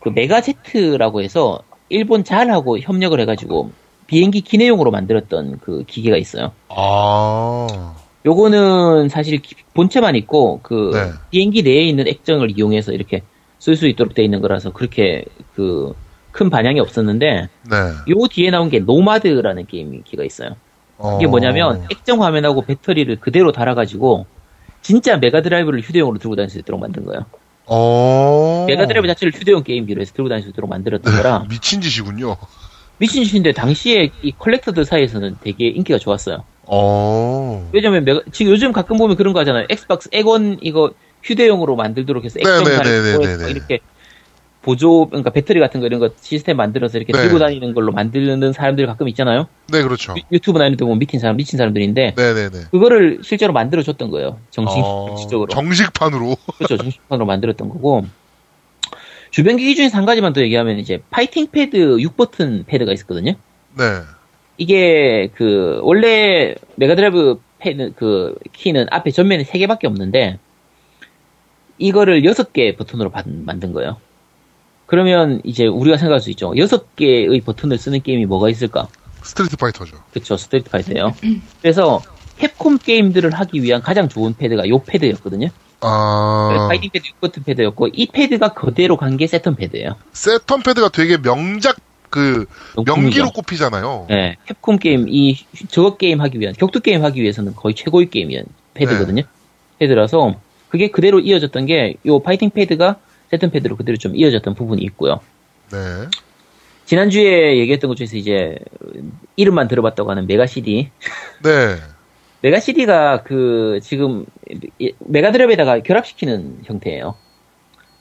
그 메가제트라고 해서 일본 JAL하고 협력을 해가지고 비행기 기내용으로 만들었던 그 기계가 있어요. 아. 요거는 사실 기- 본체만 있고 그 네. 비행기 내에 있는 액정을 이용해서 이렇게 쓸 수 있도록 돼 있는 거라서 그렇게 그 큰 반향이 없었는데 네. 요 뒤에 나온 게 노마드라는 게임기가 있어요. 이게 어. 뭐냐면 액정 화면하고 배터리를 그대로 달아가지고 진짜 메가드라이브를 휴대용으로 들고 다닐 수 있도록 만든 거예요. 어. 메가드라이브 자체를 휴대용 게임기로 해서 들고 다닐 수 있도록 만들었던 거라 미친 짓이군요. 미친 짓인데 당시에 이 컬렉터들 사이에서는 되게 인기가 좋았어요. 어. 왜냐면 메가, 지금 요즘 가끔 보면 그런 거 하잖아요. 엑스박스 원 이거 휴대용으로 만들도록 해서 액정 네네네네네네. 달고 이렇게 보조 그러니까 배터리 같은 거 이런 거 시스템 만들어서 이렇게 네. 들고 다니는 걸로 만드는 사람들 가끔 있잖아요. 네, 그렇죠. 유, 튜브 나이는 보면 미친 사람 미친 사람들인데 네 네 네. 그거를 실제로 만들어 줬던 거예요. 정식 어, 정식적으로. 정식판으로. 그렇죠. 정식판으로 만들었던 거고. 주변 기기 중에서 한 가지만 더 얘기하면 이제 파이팅 패드 6버튼 패드가 있었거든요. 네. 이게 그 원래 메가드라이브 패드 그 키는 앞에 전면에 3개밖에 없는데 이거를 6개 버튼으로 반- 만든 거예요. 그러면 이제 우리가 생각할 수 있죠. 6개의 버튼을 쓰는 게임이 뭐가 있을까? 스트리트 파이터죠. 그쵸, 스트리트 파이터예요. 그래서 캡콤 게임들을 하기 위한 가장 좋은 패드가 요 패드였거든요. 아. 파이팅 패드 6버튼 패드였고 이 패드가 그대로 간 게 세턴 패드예요. 세턴 패드가 되게 명작 그 명기로. 꼽히잖아요. 네, 캡콤 게임 이 저거 게임 하기 위한 격투 게임 하기 위해서는 거의 최고의 게임이었 패드거든요. 패드라서 그게 그대로 이어졌던 게 요 파이팅 패드가 세턴 패드로 그대로 좀 이어졌던 부분이 있고요. 네. 지난주에 얘기했던 것 중에서 이제 이름만 들어봤다고 하는 메가 CD. 네. 메가 CD가 그 지금 메가드라이브에다가 결합시키는 형태예요.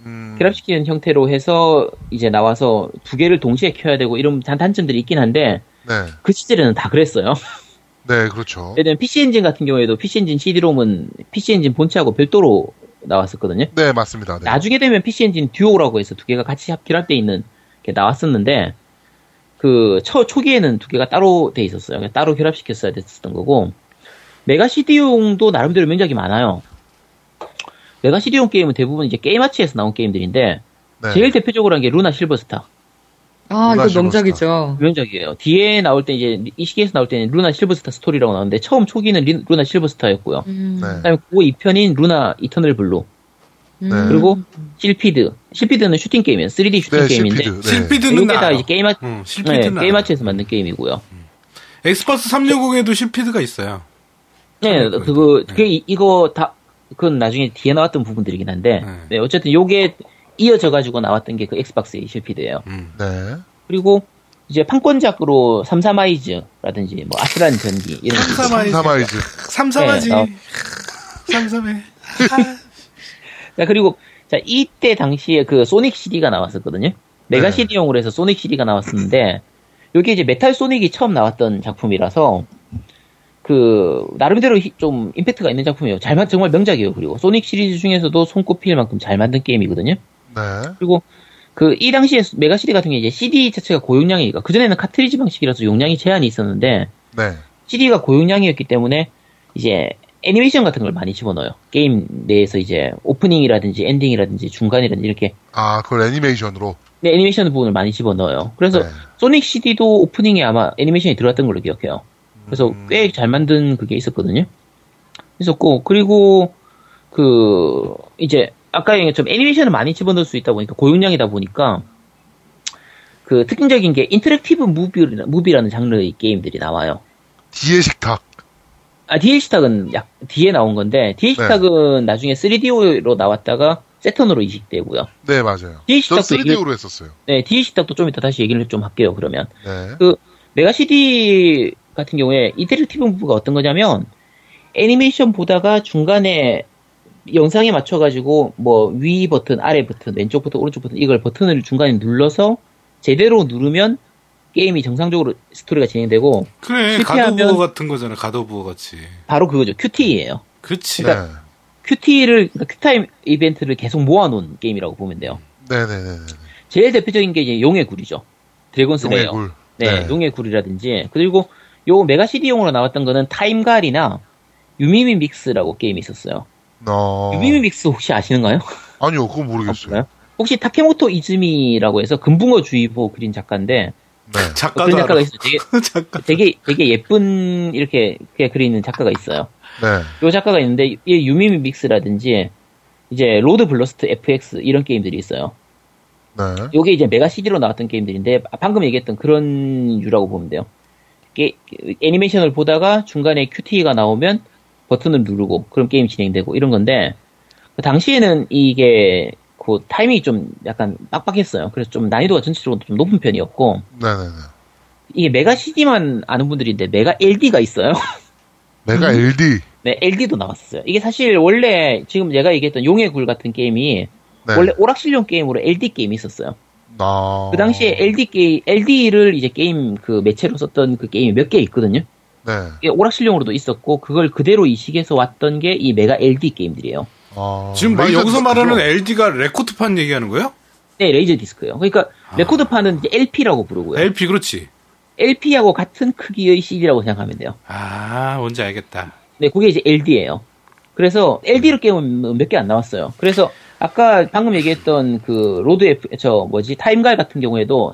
음. 결합시키는 형태로 해서 이제 나와서 두 개를 동시에 켜야 되고 이런 단- 단점들이 있긴 한데 네. 그 시절에는 다 그랬어요. 네, 그렇죠. 들면 PC 엔진 같은 경우에도 PC 엔진 CD-ROM은 PC 엔진 본체하고 별도로 나왔었거든요. 네, 맞습니다. 네. 나중에 되면 PC 엔진 듀오라고 해서 두 개가 같이 합결합돼 있는 게 나왔었는데 그 초, 초기에는 두 개가 따로 돼 있었어요. 그러니까 따로 결합시켰어야 됐었던 거고 메가 CD용도 나름대로 명작이 많아요. 메가 CD용 게임은 대부분 이제 게임아츠에서 나온 게임들인데 네. 제일 대표적으로 한 게 루나 실버스타 아, 이거 명작이죠. 명작이에요. 뒤에 나올 때 이제 이 시기에서 나올 때는 루나 실버스타 스토리라고 나오는데 처음 초기는 리- 루나 실버스타였고요. 음. 네. 그다음에 그 2편인 루나 이터널 블루 음. 네. 그리고 실피드 실피드는 슈팅 게임이에요. 3D 슈팅 네, 게임인데 실피드. 네. 실피드는 이게 다. 이제 게임아 응, 네, 실피드는 게임아츠에서 만든 게임이고요. 엑스박스 360에도 실피드가 있어요. 네. 그거 네. 그게 이- 이거 다 그건 나중에 뒤에 나왔던 부분들이긴 한데 네. 네, 어쨌든 요게 이어져 가지고 나왔던 게 그 엑스박스의 실피드예요. 음. 네. 그리고 이제 판권작으로 삼삼아이즈라든지 뭐 아루스란 전기 이런. 삼삼아이즈. 삼삼아이즈. 삼삼하지. 네, 어. 삼삼해. 자, 그리고, 자, 이때 당시에 그 소닉 CD가 나왔었거든요. 메가 네. CD용으로 해서 소닉 CD가 나왔었는데, 요게 이제 메탈 소닉이 처음 나왔던 작품이라서, 그, 나름대로 히- 좀 임팩트가 있는 작품이에요. 잘, 만- 정말 명작이에요. 그리고 소닉 시리즈 중에서도 손꼽힐 만큼 잘 만든 게임이거든요. 네. 그리고 그, 이 당시에 메가 CD 같은 게 이제 CD 자체가 고용량이니까, 그 전에는 카트리지 방식이라서 용량이 제한이 있었는데, 네. CD가 고용량이었기 때문에 이제 애니메이션 같은 걸 많이 집어넣어요. 게임 내에서 이제 오프닝이라든지 엔딩이라든지 중간이라든지 이렇게 아, 그걸 애니메이션으로. 네, 애니메이션 부분을 많이 집어넣어요. 그래서 네. 소닉 CD도 오프닝에 아마 애니메이션이 들어갔던 걸로 기억해요. 그래서 음. 꽤잘 만든 그게 있었거든요. 있었고 그리고 그 이제 아까 얘기한 좀 애니메이션을 많이 집어넣을 수 있다 보니까 고용량이다 보니까 그 특징적인 게 interactive movie라는, movie라는 장르의 게임들이 나와요. D의 식탁. 아, D의 식탁은 약, 뒤에 나온 건데, D의 식탁은 나중에 3DO로 나왔다가 세턴으로 이식되고요. 네, 맞아요. 탁도 얘기를- 3D로 했었어요. 네, D의 식탁도 좀 이따 다시 얘기를 좀 할게요, 그러면. 네. 그, 메가 CD 같은 경우에 interactive movie가 어떤 거냐면, 애니메이션 보다가 중간에 영상에 맞춰가지고, 뭐, 위 버튼, 아래 버튼, 왼쪽 버튼, 오른쪽 버튼, 이걸 버튼을 중간에 눌러서, 제대로 누르면, 게임이 정상적으로 스토리가 진행되고, 그래, 실패하면- 가도부어 같은 거잖아, 가도부어 같이. 바로 그거죠. QTE예요. 그치. 네. QTE를 그러니까 quick time 이벤트를 계속 모아놓은 게임이라고 보면 돼요. 네네네. 제일 대표적인 게 이제 용의 굴이죠. 드래곤 슬레이어. 용의 굴. 네, 네. 용의 굴이라든지 그리고 요 메가 CD용으로 나왔던 거는 타임갈이나 유미미 믹스라고 게임이 있었어요. 어. 유미미 믹스 혹시 아시는가요? 아니요, 그건 모르겠어요. 없어요? 혹시 타케모토 이즈미라고 해서 금붕어 주의보 그린 작가인데 네. 작가도 그런 작가가 알아. 있어요. 되게 작가. 되게 되게 예쁜 이렇게 그리는 작가가 있어요. 네. 요 작가가 있는데 이 유미미 믹스라든지 이제 로드 블러스트 FX 이런 게임들이 있어요. 네. 요게 이제 메가 CD로 나왔던 게임들인데 방금 얘기했던 그런 유라고 보면 돼요. 게, 애니메이션을 보다가 중간에 QTE가 나오면 버튼을 누르고 그럼 게임이 진행되고 이런 건데 그 당시에는 이게 그 타이밍이 좀 약간 빡빡했어요. 그래서 좀 난이도가 전체적으로 좀 높은 편이었고 네네네. 이게 메가 CD만 아는 분들인데 메가 LD가 있어요. 메가 LD. 네, LD도 나왔어요. 이게 사실 원래 지금 제가 얘기했던 용의 굴 같은 게임이 네. 원래 오락실용 게임으로 LD 게임이 있었어요. 아. 그 당시에 LD 게임, LD를 이제 게임 그 매체로 썼던 그 게임이 몇 개 있거든요. 네. 이게 오락실용으로도 있었고 그걸 그대로 이식해서 왔던 게 이 메가 LD 게임들이에요. 아. 지금 막 레이저 여기서? 말하는 LD가 레코드판 얘기하는 거예요? 네, 레이저 디스크요. 그러니까 레코드판은 이제 LP라고 부르고요. LP 그렇지. LP하고 같은 크기의 CD라고 생각하면 돼요. 아 뭔지 알겠다. 네, 그게 이제 LD예요. 그래서 LD로 게임은 몇 개 안 나왔어요. 그래서 아까 방금 얘기했던 그 로드 F 저 뭐지 타임갈 같은 경우에도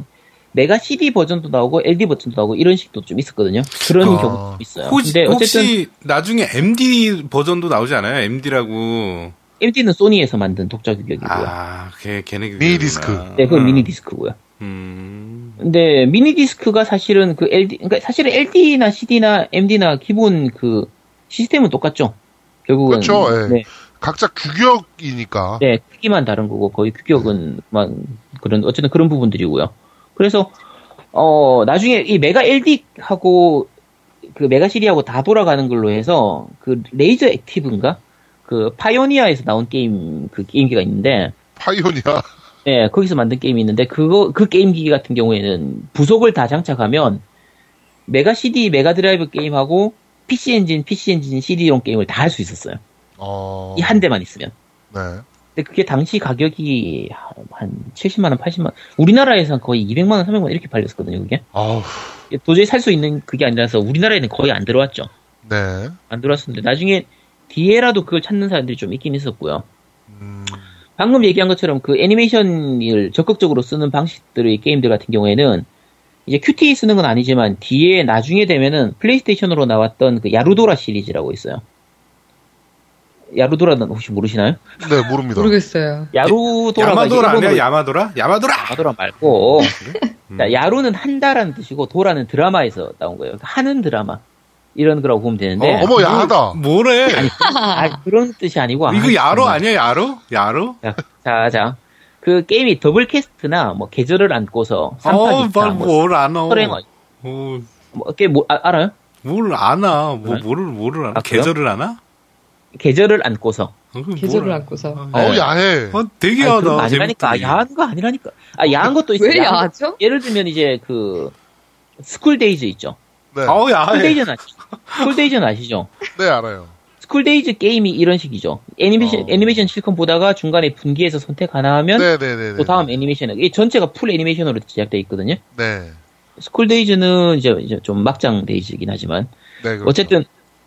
메가 CD 버전도 나오고 LD 버전도 나오고 이런 식도 좀 있었거든요. 그런 아, 경우도 좀 있어요. 혹시, 근데 어쨌든 혹시 나중에 MD 버전도 나오지 않아요? MD라고. MD는 소니에서 만든 독자 규격이고요. 아, 걔 걔네 미니. 디스크. 네, 그건 미니 디스크고요. 음. 근데 미니 디스크가 사실은 그 LD, 그러니까 사실은 LD나 CD나 MD나 기본 그 시스템은 똑같죠. 결국은 그렇죠, 예. 네, 각자 규격이니까. 네, 크기만 다른 거고 거의 규격은 만 그런 어쨌든 그런 부분들이고요. 그래서 어 나중에 이 메가 LD하고 그 메가 CD하고 다 돌아가는 걸로 해서 그 레이저 액티브인가 그 파이오니아에서 나온 게임 그 게임기가 있는데 파이오니아. 네, 거기서 만든 게임이 있는데, 그거, 그 게임기 같은 경우에는 부속을 다 장착하면, 메가 CD, 메가 드라이브 게임하고, PC 엔진, PC 엔진, CD용 게임을 다 할 수 있었어요. 어. 이 한 대만 있으면. 네. 근데 그게 당시 가격이 한 70만원, 80만원, 우리나라에서는 거의 200만원, 300만원 이렇게 팔렸었거든요, 그게. 아우. 도저히 살 수 있는 그게 아니라서 우리나라에는 거의 안 들어왔죠. 네. 안 들어왔었는데, 나중에 뒤에라도 그걸 찾는 사람들이 좀 있긴 있었고요. 음. 방금 얘기한 것처럼 그 애니메이션을 적극적으로 쓰는 방식들의 게임들 같은 경우에는 이제 QTE 쓰는 건 아니지만 뒤에 나중에 되면은 플레이스테이션으로 나왔던 그 야루도라 시리즈라고 있어요. 야루도라는 혹시 모르시나요? 네, 모릅니다. 모르겠어요. 야루도라가 야마도라 아니야? 야마도라? 야마도라! 야마도라 말고 음. 자, やる는 한다라는 뜻이고 ドラ는 드라마에서 나온 거예요. 그러니까 하는 드라마 이런 거라고 보면 되는데 어, 어머, 야하다. 뭐래? 아, 그런 뜻이 아니고 아, 이거 야로 정말. 아니야? 야로? 야로? 자, 자, 자. 그 게임이 더블 캐스트나 뭐 계절을 안고서 어, 삼파기타 뭘, 뭐뭘 알아. 서랭어 어, 뭐게 뭐, 아, 알아요? 뭘 아나? 뭐, 네? 뭐를, 뭐를 아나? 아? 계절을 아나? 계절을 안고서 어, 계절을 뭘 안고서. 아, 어우, 네. 야해. 어, 되게 아니, 그런 거 하다. 아니라니까 재밌더니. 야한 거 아니라니까 아 야한 것도 있어요 왜 야하죠? 예를 들면 이제 그 스쿨데이즈 있죠 네. 어우, 야해. 스쿨데이즈는 아시죠? 스쿨데이즈는 아시죠? 네, 알아요. 스쿨데이즈 게임이 이런 식이죠 애니메이션 어. 애니메이션 실컷 보다가 중간에 분기해서 선택 하나 하면 네네네. 또 다음 애니메이션은 이 전체가 full 애니메이션으로 제작되어 있거든요 네. 스쿨데이즈는 이제, 이제 좀 막장 데이즈이긴 하지만 네, 그렇죠. 어쨌든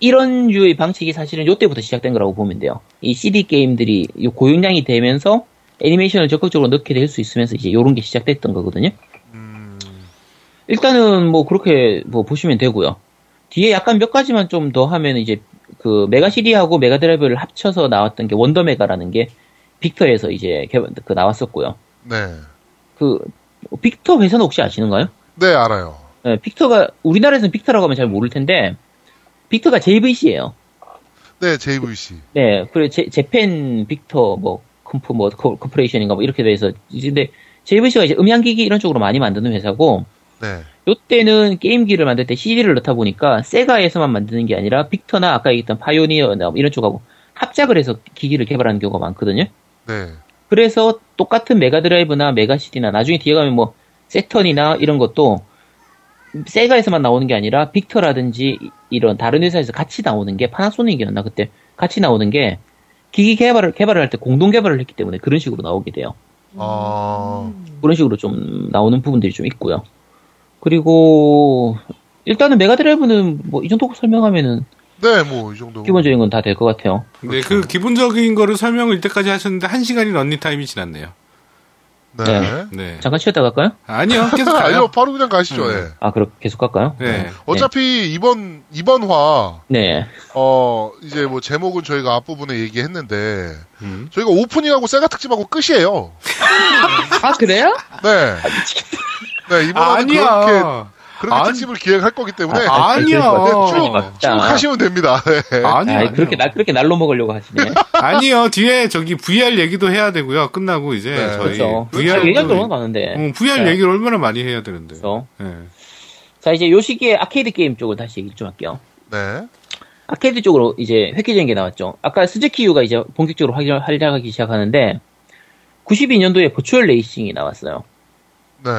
이런 류의 방식이 사실은 요때부터 시작된 거라고 보면 돼요. 이 CD 게임들이 요 고용량이 되면서 애니메이션을 적극적으로 넣게 될 수 있으면서 이제 요런 게 시작됐던 거거든요. 음, 일단은 뭐 그렇게 뭐 보시면 되고요. 뒤에 약간 몇 가지만 좀 더 하면 이제 그 메가 CD하고 메가 드라이브를 합쳐서 나왔던 게 원더 메가라는 게 빅터에서 이제 개발, 그 나왔었고요. 네. 그 빅터 회사는 혹시 아시는가요? 네, 알아요. 네, 빅터가 우리나라에서는 빅터라고 하면 잘 모를 텐데 빅터가 JVC예요. 네, JVC. 네, 그래 제, 재팬 빅터 뭐 컴프 뭐 코- corporation인가 뭐 이렇게 돼서 근데 JVC가 이제 음향기기 이런 쪽으로 많이 만드는 회사고 네. 요때는 게임기를 만들 때 CD를 넣다 보니까 세가에서만 만드는 게 아니라 빅터나 아까 얘기했던 파이오니어나 뭐 이런 쪽하고 합작을 해서 기기를 개발하는 경우가 많거든요. 네. 그래서 똑같은 메가드라이브나 메가CD나 나중에 뒤에 가면 뭐 세턴이나 이런 것도 세가에서만 나오는 게 아니라 빅터라든지 이런 다른 회사에서 같이 나오는 게 파나소닉이었나 그때 같이 나오는 게 기기 개발을 개발을 할 때 공동 개발을 했기 때문에 그런 식으로 나오게 돼요. 아, 그런 식으로 좀 나오는 부분들이 좀 있고요. 그리고 일단은 메가드라이브는 뭐 이 정도 설명하면은 네, 뭐, 이 정도. 기본적인 건 다 될 것 같아요. 네, 그 기본적인 거를 설명을 이때까지 하셨는데 한 시간이 런닝 타임이 지났네요. 네. 네. 네. 잠깐 쉬었다 갈까요? 아니요, 계속 아니요, 가요. 바로 그냥 가시죠. 음. 예. 아, 그럼 계속 갈까요? 네. 어차피 이번 이번 화 네. 어, 이제 뭐 제목은 저희가 앞부분에 얘기했는데 음. 저희가 오프닝하고 세가 특집하고 끝이에요. 아, 그래요? 네. 네, 이번에는 그렇게 아니야. 그렇게 아니- 특집을 기획할 거기 때문에 아, 아니야. 쭉, 쭉 하시면 됩니다. 네. 아니야. 아, 그렇게 날 그렇게 날로 먹으려고 하시네. 아니요, 뒤에 저기 VR 얘기도 해야 되고요. 끝나고 이제 네. 저희 그렇죠. VR 게 도- 너무 많은데. 어, VR 네. 얘기를 얼마나 많이 해야 되는데. 네. 자 이제 요 시기에 아케이드 게임 쪽을 다시 얘기 좀 할게요. 네. 아케이드 쪽으로 이제 획기적인 게 나왔죠. 아까 스즈키유가 이제 본격적으로 활- 활약하기 시작하는데 92년도에 버추얼 레이싱이 나왔어요. 네.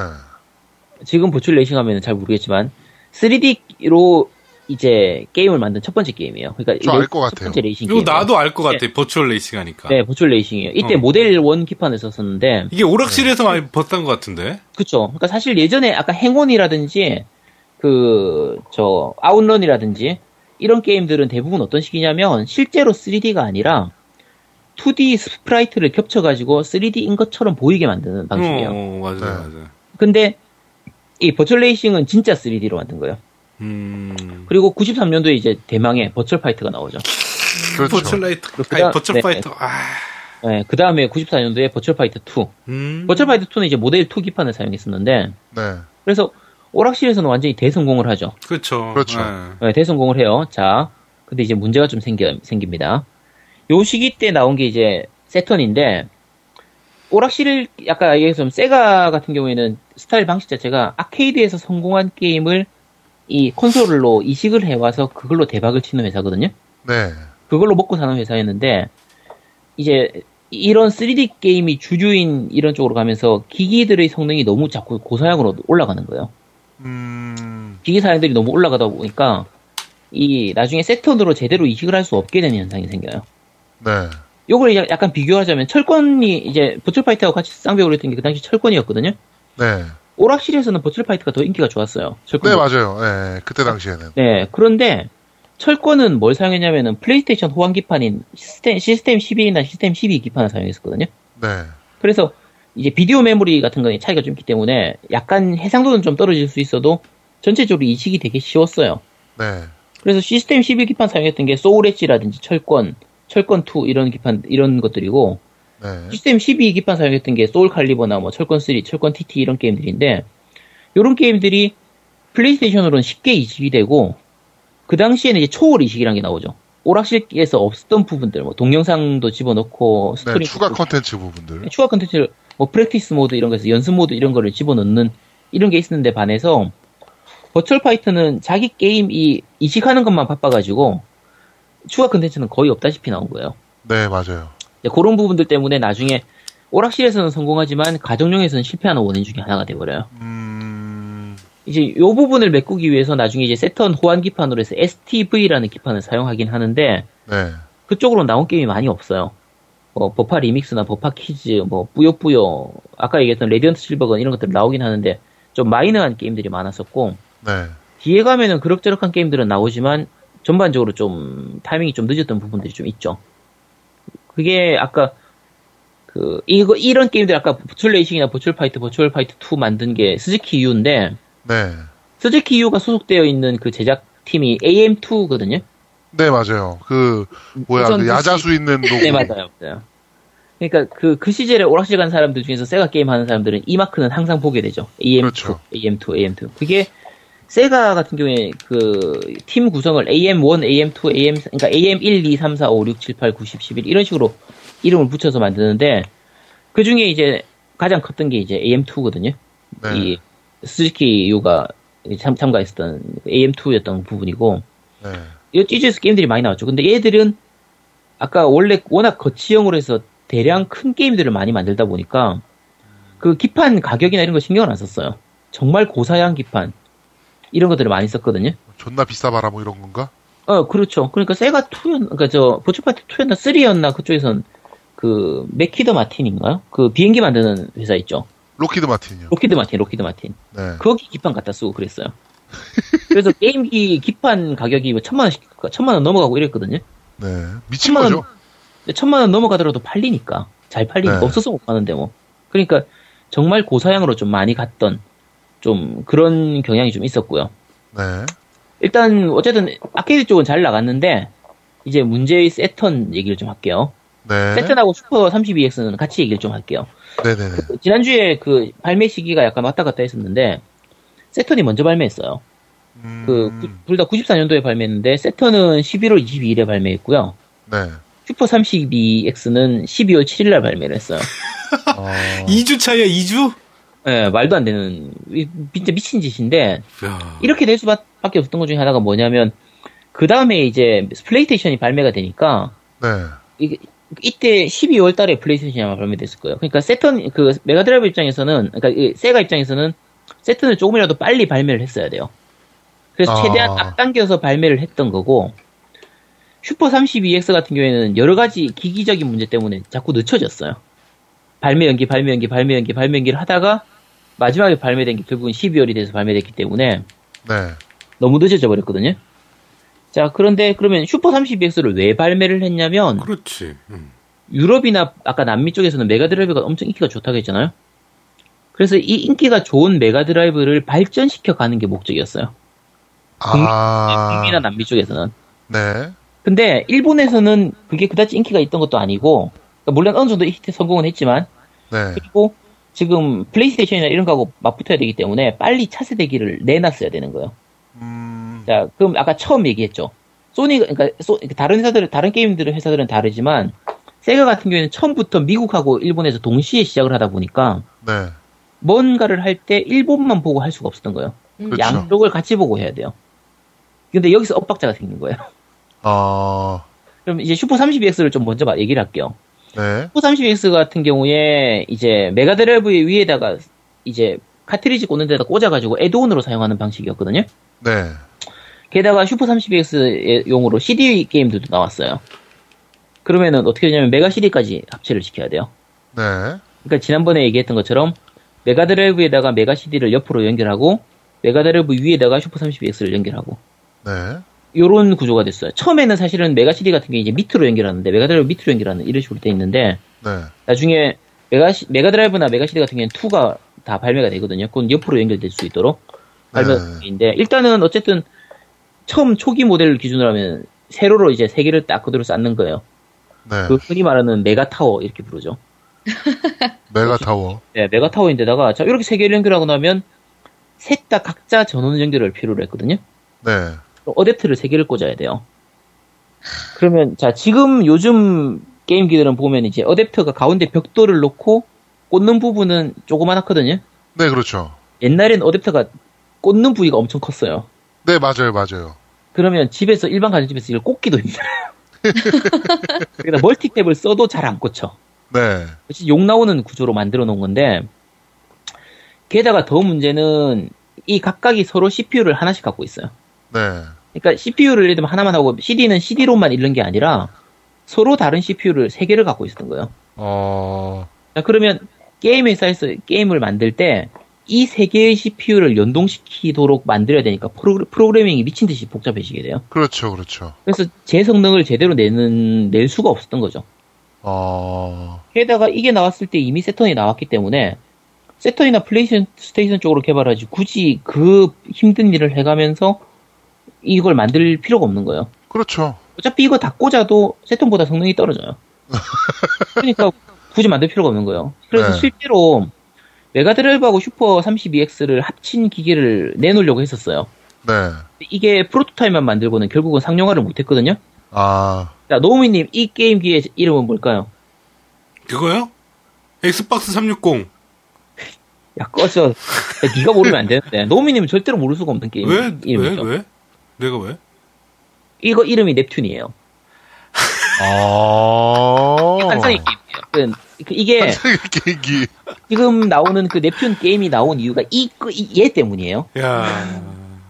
지금 버추얼 레이싱 하면 잘 모르겠지만 3D로 이제 게임을 만든 첫 번째 게임이에요. 그러니까 저알 이게 것첫 같아요. 번째 레이싱 이거 게임. 나도 알 것 같아. 버추얼 레이싱 하니까. 네, 버추얼 레이싱이에요. 이때 어. 모델 1 기판을 썼었는데 이게 오락실에서 많이 봤던 것 같은데. 그쵸. 그러니까 사실 예전에 아까 행운이라든지 그 저 아웃런이라든지 이런 게임들은 대부분 어떤 식이냐면 실제로 3D가 아니라 2D sprite를 겹쳐가지고 3D인 것처럼 보이게 만드는 방식이에요. 어, 맞아요, 네. 맞아요. 근데 이 버추어 레이싱은 진짜 3D로 만든 거예요. 음. 그리고 93년도에 이제 대망의 버추어 파이터가 나오죠. 그렇죠. 버추얼 라이트, 그다음- 아니, 버추얼 네. 파이터. 아. 네, 그 다음에 94년도에 버추어 파이터 2. 음. 버추어 파이터 2는 이제 모델 2 기판을 사용했었는데 네. 그래서 오락실에서는 완전히 대성공을 하죠. 그렇죠. 그렇죠. 네. 네, 대성공을 해요. 자, 근데 이제 문제가 좀 생겨, 생깁니다. 요 시기 때 나온 게 이제 세턴인데, 오락실, 아까 얘기했던 세가 같은 경우에는 스타일 방식 자체가 아케이드에서 성공한 게임을 이 콘솔로 이식을 해와서 그걸로 대박을 치는 회사거든요. 네. 그걸로 먹고 사는 회사였는데, 이제 이런 3D 게임이 주주인 이런 쪽으로 가면서 기기들의 성능이 너무 자꾸 고사양으로 올라가는 거예요. 음. 기기 사양들이 너무 올라가다 보니까 이 나중에 세턴으로 제대로 이식을 할 수 없게 되는 현상이 생겨요. 네. 요걸 약간 비교하자면 철권이 이제 버추어 파이터하고 같이 쌍벽으로 했던 게 그 당시 철권이었거든요. 네. 오락실에서는 버추어 파이터가 더 인기가 좋았어요. 철권. 네, 맞아요. 네. 그때 당시에는. 네, 그런데 철권은 뭘 사용했냐면은 플레이스테이션 호환 기판인 시스템, 시스템 12나 시스템 12 기판을 사용했었거든요. 네. 그래서 이제 비디오 메모리 같은 거에 차이가 좀 있기 때문에 약간 해상도는 좀 떨어질 수 있어도 전체적으로 이식이 되게 쉬웠어요. 네. 그래서 시스템 11 기판 사용했던 게 소울 엣지라든지 철권, 철권 2 이런 기판 이런 것들이고 네. 시스템 12 기판 사용했던 게 소울 칼리버나 뭐 철권 3, 철권 TT 이런 게임들인데 이런 게임들이 플레이스테이션으로는 쉽게 이식이 되고 그 당시에는 이제 초월 이식이라는 게 나오죠. 오락실에서 없었던 부분들, 뭐 동영상도 집어넣고 네. 스토리 추가 컨텐츠 부분들. 네, 추가 컨텐츠를 뭐 practice 모드 이런 거에서 연습 모드 이런 거를 집어넣는 이런 게 있었는데 반해서 버추어 파이터는 자기 게임 이 이식하는 것만 바빠가지고 추가 컨텐츠는 거의 없다시피 나온 거예요. 네, 맞아요. 그런 부분들 때문에 나중에 오락실에서는 성공하지만 가정용에서는 실패하는 원인 중에 하나가 돼버려요. 음. 이제 이 부분을 메꾸기 위해서 나중에 이제 세턴 호환 기판으로 해서 STV라는 기판을 사용하긴 하는데 네. 그쪽으로 나온 게임이 많이 없어요. 뭐 버파 리믹스나 버파 키즈, 뭐 뿌요뿌요, 아까 얘기했던 레디언트 실버건 이런 것들 나오긴 하는데 좀 마이너한 게임들이 많았었고 네. 뒤에 가면은 그럭저럭한 게임들은 나오지만 전반적으로 좀 타이밍이 좀 늦었던 부분들이 좀 있죠. 그게 아까 그 이거 이런 게임들 아까 버추어 레이싱이나 버추어 파이터, 버추어 파이터 2 만든 게 스즈키 유인데 네. 스즈키 유가 소속되어 있는 그 제작 팀이 AM2거든요. 네, 맞아요. 그, 뭐야, 그그 야자수 있는 로고. 네, 맞아요. 맞아요. 그러니까 그, 그 시절에 오락실 간 사람들 중에서 세가 게임 하는 사람들은 이 마크는 항상 보게 되죠. AM2, 그렇죠. AM2, AM2. 그게 세가 같은 경우에 그 팀 구성을 AM1, AM2, AM, 그러니까 AM1, 2, 3, 4, 5, 6, 7, 8, 9, 10, 11 이런 식으로 이름을 붙여서 만드는데 그 중에 이제 가장 컸던 게 이제 AM2거든요. 네. 이 스즈키 유가 참, 참가했었던 AM2였던 부분이고 네. 이 찌즈에서 게임들이 많이 나왔죠. 근데 얘들은 아까 원래 워낙 거치형으로 해서 대량 큰 게임들을 많이 만들다 보니까 그 기판 가격이나 이런 거 신경을 안 썼어요. 정말 고사양 기판 이런 것들을 많이 썼거든요. 존나 비싸봐라, 뭐 이런 건가? 어, 그렇죠. 그러니까 세가 2였, 그러니까 저 버추어 파이터 2였나 3였나 그쪽에선 그 맥키드 마틴인가요? 그 비행기 만드는 회사 있죠. 록히드 마틴이요. 록히드 마틴, 록히드 마틴. 네. 거기 기판 갖다 쓰고 그랬어요. 그래서 게임기 기판 가격이 뭐 천만 원씩, 천만 원 넘어가고 이랬거든요. 네. 미친 천만 원- 거죠? 근데 천만 원 넘어가더라도 팔리니까 잘 팔리니까 네. 없어서 못 파는데 뭐 그러니까 정말 고사양으로 좀 많이 갔던 좀 그런 경향이 좀 있었고요. 네. 일단 어쨌든 아케이드 쪽은 잘 나갔는데 이제 문제의 세턴 얘기를 좀 할게요. 네. 세턴하고 슈퍼 32X는 같이 얘기를 좀 할게요. 네네네. 지난주에 그 발매 시기가 약간 왔다 갔다 했었는데 세턴이 먼저 발매했어요. 음, 그둘 다 94년도에 발매했는데 세턴은 11월 22일에 발매했고요. 네. 슈퍼 32X는 12월 7일날 발매를 했어요. 어, 2주 차이야, 2주? 예, 말도 안 되는 이- 진짜 미친 짓인데 야. 이렇게 될 수밖에 없었던 것 중에 하나가 뭐냐면 그 다음에 이제 플레이스테이션이 발매가 되니까 네. 이게 이때 12월 달에 플레이스테이션이 아마 발매됐을 거예요. 그러니까 세턴 그 메가드라이브 입장에서는 그러니까 이 세가 입장에서는 세턴을 조금이라도 빨리 발매를 했어야 돼요. 그래서 아. 최대한 앞당겨서 발매를 했던 거고 슈퍼 32X 같은 경우에는 여러 가지 기기적인 문제 때문에 자꾸 늦춰졌어요. 발매 연기, 발매 연기, 발매 연기, 발매 연기를 하다가 마지막에 발매된 게 결국은 12월이 돼서 발매됐기 때문에 네. 너무 늦어져 버렸거든요. 자, 그런데 그러면 슈퍼 32X를 왜 발매를 했냐면 그렇지. 음. 유럽이나 아까 남미 쪽에서는 메가드라이브가 엄청 인기가 좋다고 했잖아요. 그래서 이 인기가 좋은 메가드라이브를 발전시켜 가는 게 목적이었어요. 아. 북미나 남미 쪽에서는. 네. 근데 일본에서는 그게 그다지 인기가 있던 것도 아니고 그러니까 물론 어느 정도 히트 성공은 했지만 네. 그리고 지금 플레이스테이션이나 이런 거하고 맞붙어야 되기 때문에 빨리 차세대기를 내놨어야 되는 거예요. 음, 자, 그럼 아까 처음 얘기했죠. 소니, 그러니까 소- 다른 회사들, 다른 게임들은 회사들은 다르지만 세가 같은 경우에는 처음부터 미국하고 일본에서 동시에 시작을 하다 보니까 네. 뭔가를 할 때 일본만 보고 할 수가 없었던 거예요. 그렇죠. 양쪽을 같이 보고 해야 돼요. 근데 여기서 엇박자가 생긴 거예요. 아, 그럼 이제 슈퍼 32X를 좀 먼저 마- 얘기를 할게요. 네. 슈퍼 32X 같은 경우에 이제 메가드라이브의 위에다가 이제 카트리지 꽂는 데다 꽂아가지고 add-on으로 사용하는 방식이었거든요. 네. 게다가 슈퍼 32X 용으로 CD 게임들도 나왔어요. 그러면은 어떻게 되냐면 메가 CD까지 합체를 시켜야 돼요. 네. 그러니까 지난번에 얘기했던 것처럼 메가 드라이브에다가 메가 CD를 옆으로 연결하고 메가 드라이브 위에다가 슈퍼 32X를 연결하고 네. 요런 구조가 됐어요. 처음에는 사실은 메가 CD 같은 게 이제 밑으로 연결하는데 메가 드라이브 밑으로 연결하는 이런 식으로 돼 있는데 네. 나중에 메가 시- 메가 드라이브나 메가 CD 같은 경우에는 2가 다 발매가 되거든요. 그건 옆으로 연결될 수 있도록 발매인데 일단은 어쨌든 처음 초기 모델 기준으로 하면 세로로 이제 세 개를 딱 그대로 쌓는 거예요. 네. 그 흔히 말하는 메가 타워 이렇게 부르죠. 메가 타워. 네, 메가 타워인데다가 자 이렇게 세 개를 연결하고 나면 셋 다 각자 전원 연결을 필요로 했거든요. 네. 어댑터를 세 개를 꽂아야 돼요. 그러면 자 지금 요즘 게임기들은 보면 이제 어댑터가 가운데 벽돌을 놓고 꽂는 부분은 조그만하거든요. 네, 그렇죠. 옛날엔 어댑터가 꽂는 부위가 엄청 컸어요. 네, 맞아요, 맞아요. 그러면 집에서 일반 가정집에서 이걸 꽂기도 힘들어요. 그러니까 멀티탭을 써도 잘 안 꽂혀. 네. 그치, 욕 나오는 구조로 만들어 놓은 건데 게다가 더 문제는 이 각각이 서로 CPU를 하나씩 갖고 있어요. 네. 그러니까 CPU를 예를 들면 하나만 하고 CD는 CD로만 읽는 게 아니라 서로 다른 CPU를 세 개를 갖고 있었던 거예요. 어, 자, 그러면 게임 회사에서 게임을 만들 때 이 세 개의 CPU를 연동시키도록 만들어야 되니까 프로, 프로그래밍이 미친 듯이 복잡해지게 돼요. 그렇죠, 그렇죠. 그래서 제 성능을 제대로 내는 낼 수가 없었던 거죠. 어, 게다가 이게 나왔을 때 이미 새턴이 나왔기 때문에 새턴이나 플레이스테이션 쪽으로 개발하지 굳이 그 힘든 일을 해가면서 이걸 만들 필요가 없는 거예요. 그렇죠. 어차피 이거 다 꽂아도 새턴보다 성능이 떨어져요. 그러니까 굳이 만들 필요가 없는 거예요. 그래서 네. 실제로 메가드라이브하고 슈퍼 32X를 합친 기계를 내놓으려고 했었어요. 네. 이게 프로토타입만 만들고는 결국은 상용화를 못했거든요. 아, 자, 노우미님, 이 게임기의 이름은 뭘까요? 그거요? 엑스박스 360. 야, 꺼져. 야, 네가 모르면 안 되는데. 노우미님은 절대로 모를 수가 없는 게임. 왜? 왜? 이름이죠. 왜? 내가 왜? 이거 이름이 넵튠이에요. 아. 환상의 게임이에요. 그, 그 이게 게임기. 지금 나오는 그 넵튠 게임이 나온 이유가 이, 그, 이- 얘 때문이에요. 야.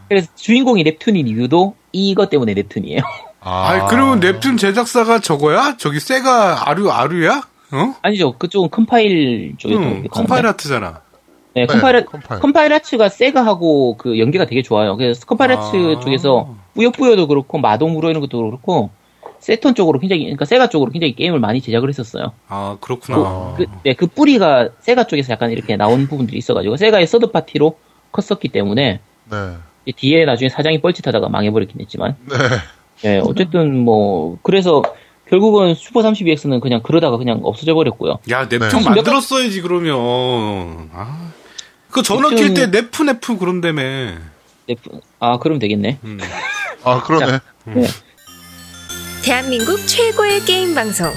그래서 주인공이 넵튠인 이유도 이것 때문에 넵튠이에요. 아, 아, 그러면 넵튠 제작사가 저거야? 저기 세가 아류 아류야? 어? 아니죠. 그쪽은 컴파일 쪽에서. 응. 컴파일 하트잖아. 네, 네, 컴파일, 컴파일. 컴파일 하트가 세가하고 그 연계가 되게 좋아요. 그래서 컴파일 하트 아. 쪽에서 뿌요뿌요도 그렇고 마도물어 이런 것도 그렇고 새턴 쪽으로 굉장히 그러니까 세가 쪽으로 굉장히 게임을 많이 제작을 했었어요. 아 그렇구나. 그, 네, 그 뿌리가 세가 쪽에서 약간 이렇게 나온 부분들이 있어가지고 세가의 서드 파티로 컸었기 때문에 네. 이 뒤에 나중에 사장이 뻘짓하다가 망해버리긴 했지만 네. 예, 어쨌든 뭐 그래서 결국은 슈퍼 32X는 그냥 그러다가 그냥 없어져 버렸고요. 야 넵튠 네. 만들었어야지 그러면. 아. 그 전화 넵튠- 킬때 네프 네프 그런다며. 네, 아 그럼 되겠네. 음. 아, 그러네. 네. 대한민국 최고의 게임 방송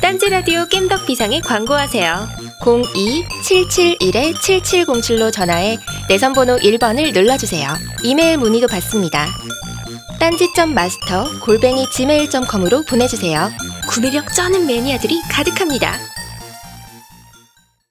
딴지 라디오 겜덕 비상에 광고하세요. 02-771-7707로 전화해 내선 번호 1번을 눌러주세요. 이메일 문의도 받습니다. 딴지점 마스터 골뱅이 gmail.com으로 보내주세요. 구매력 쩌는 매니아들이 가득합니다.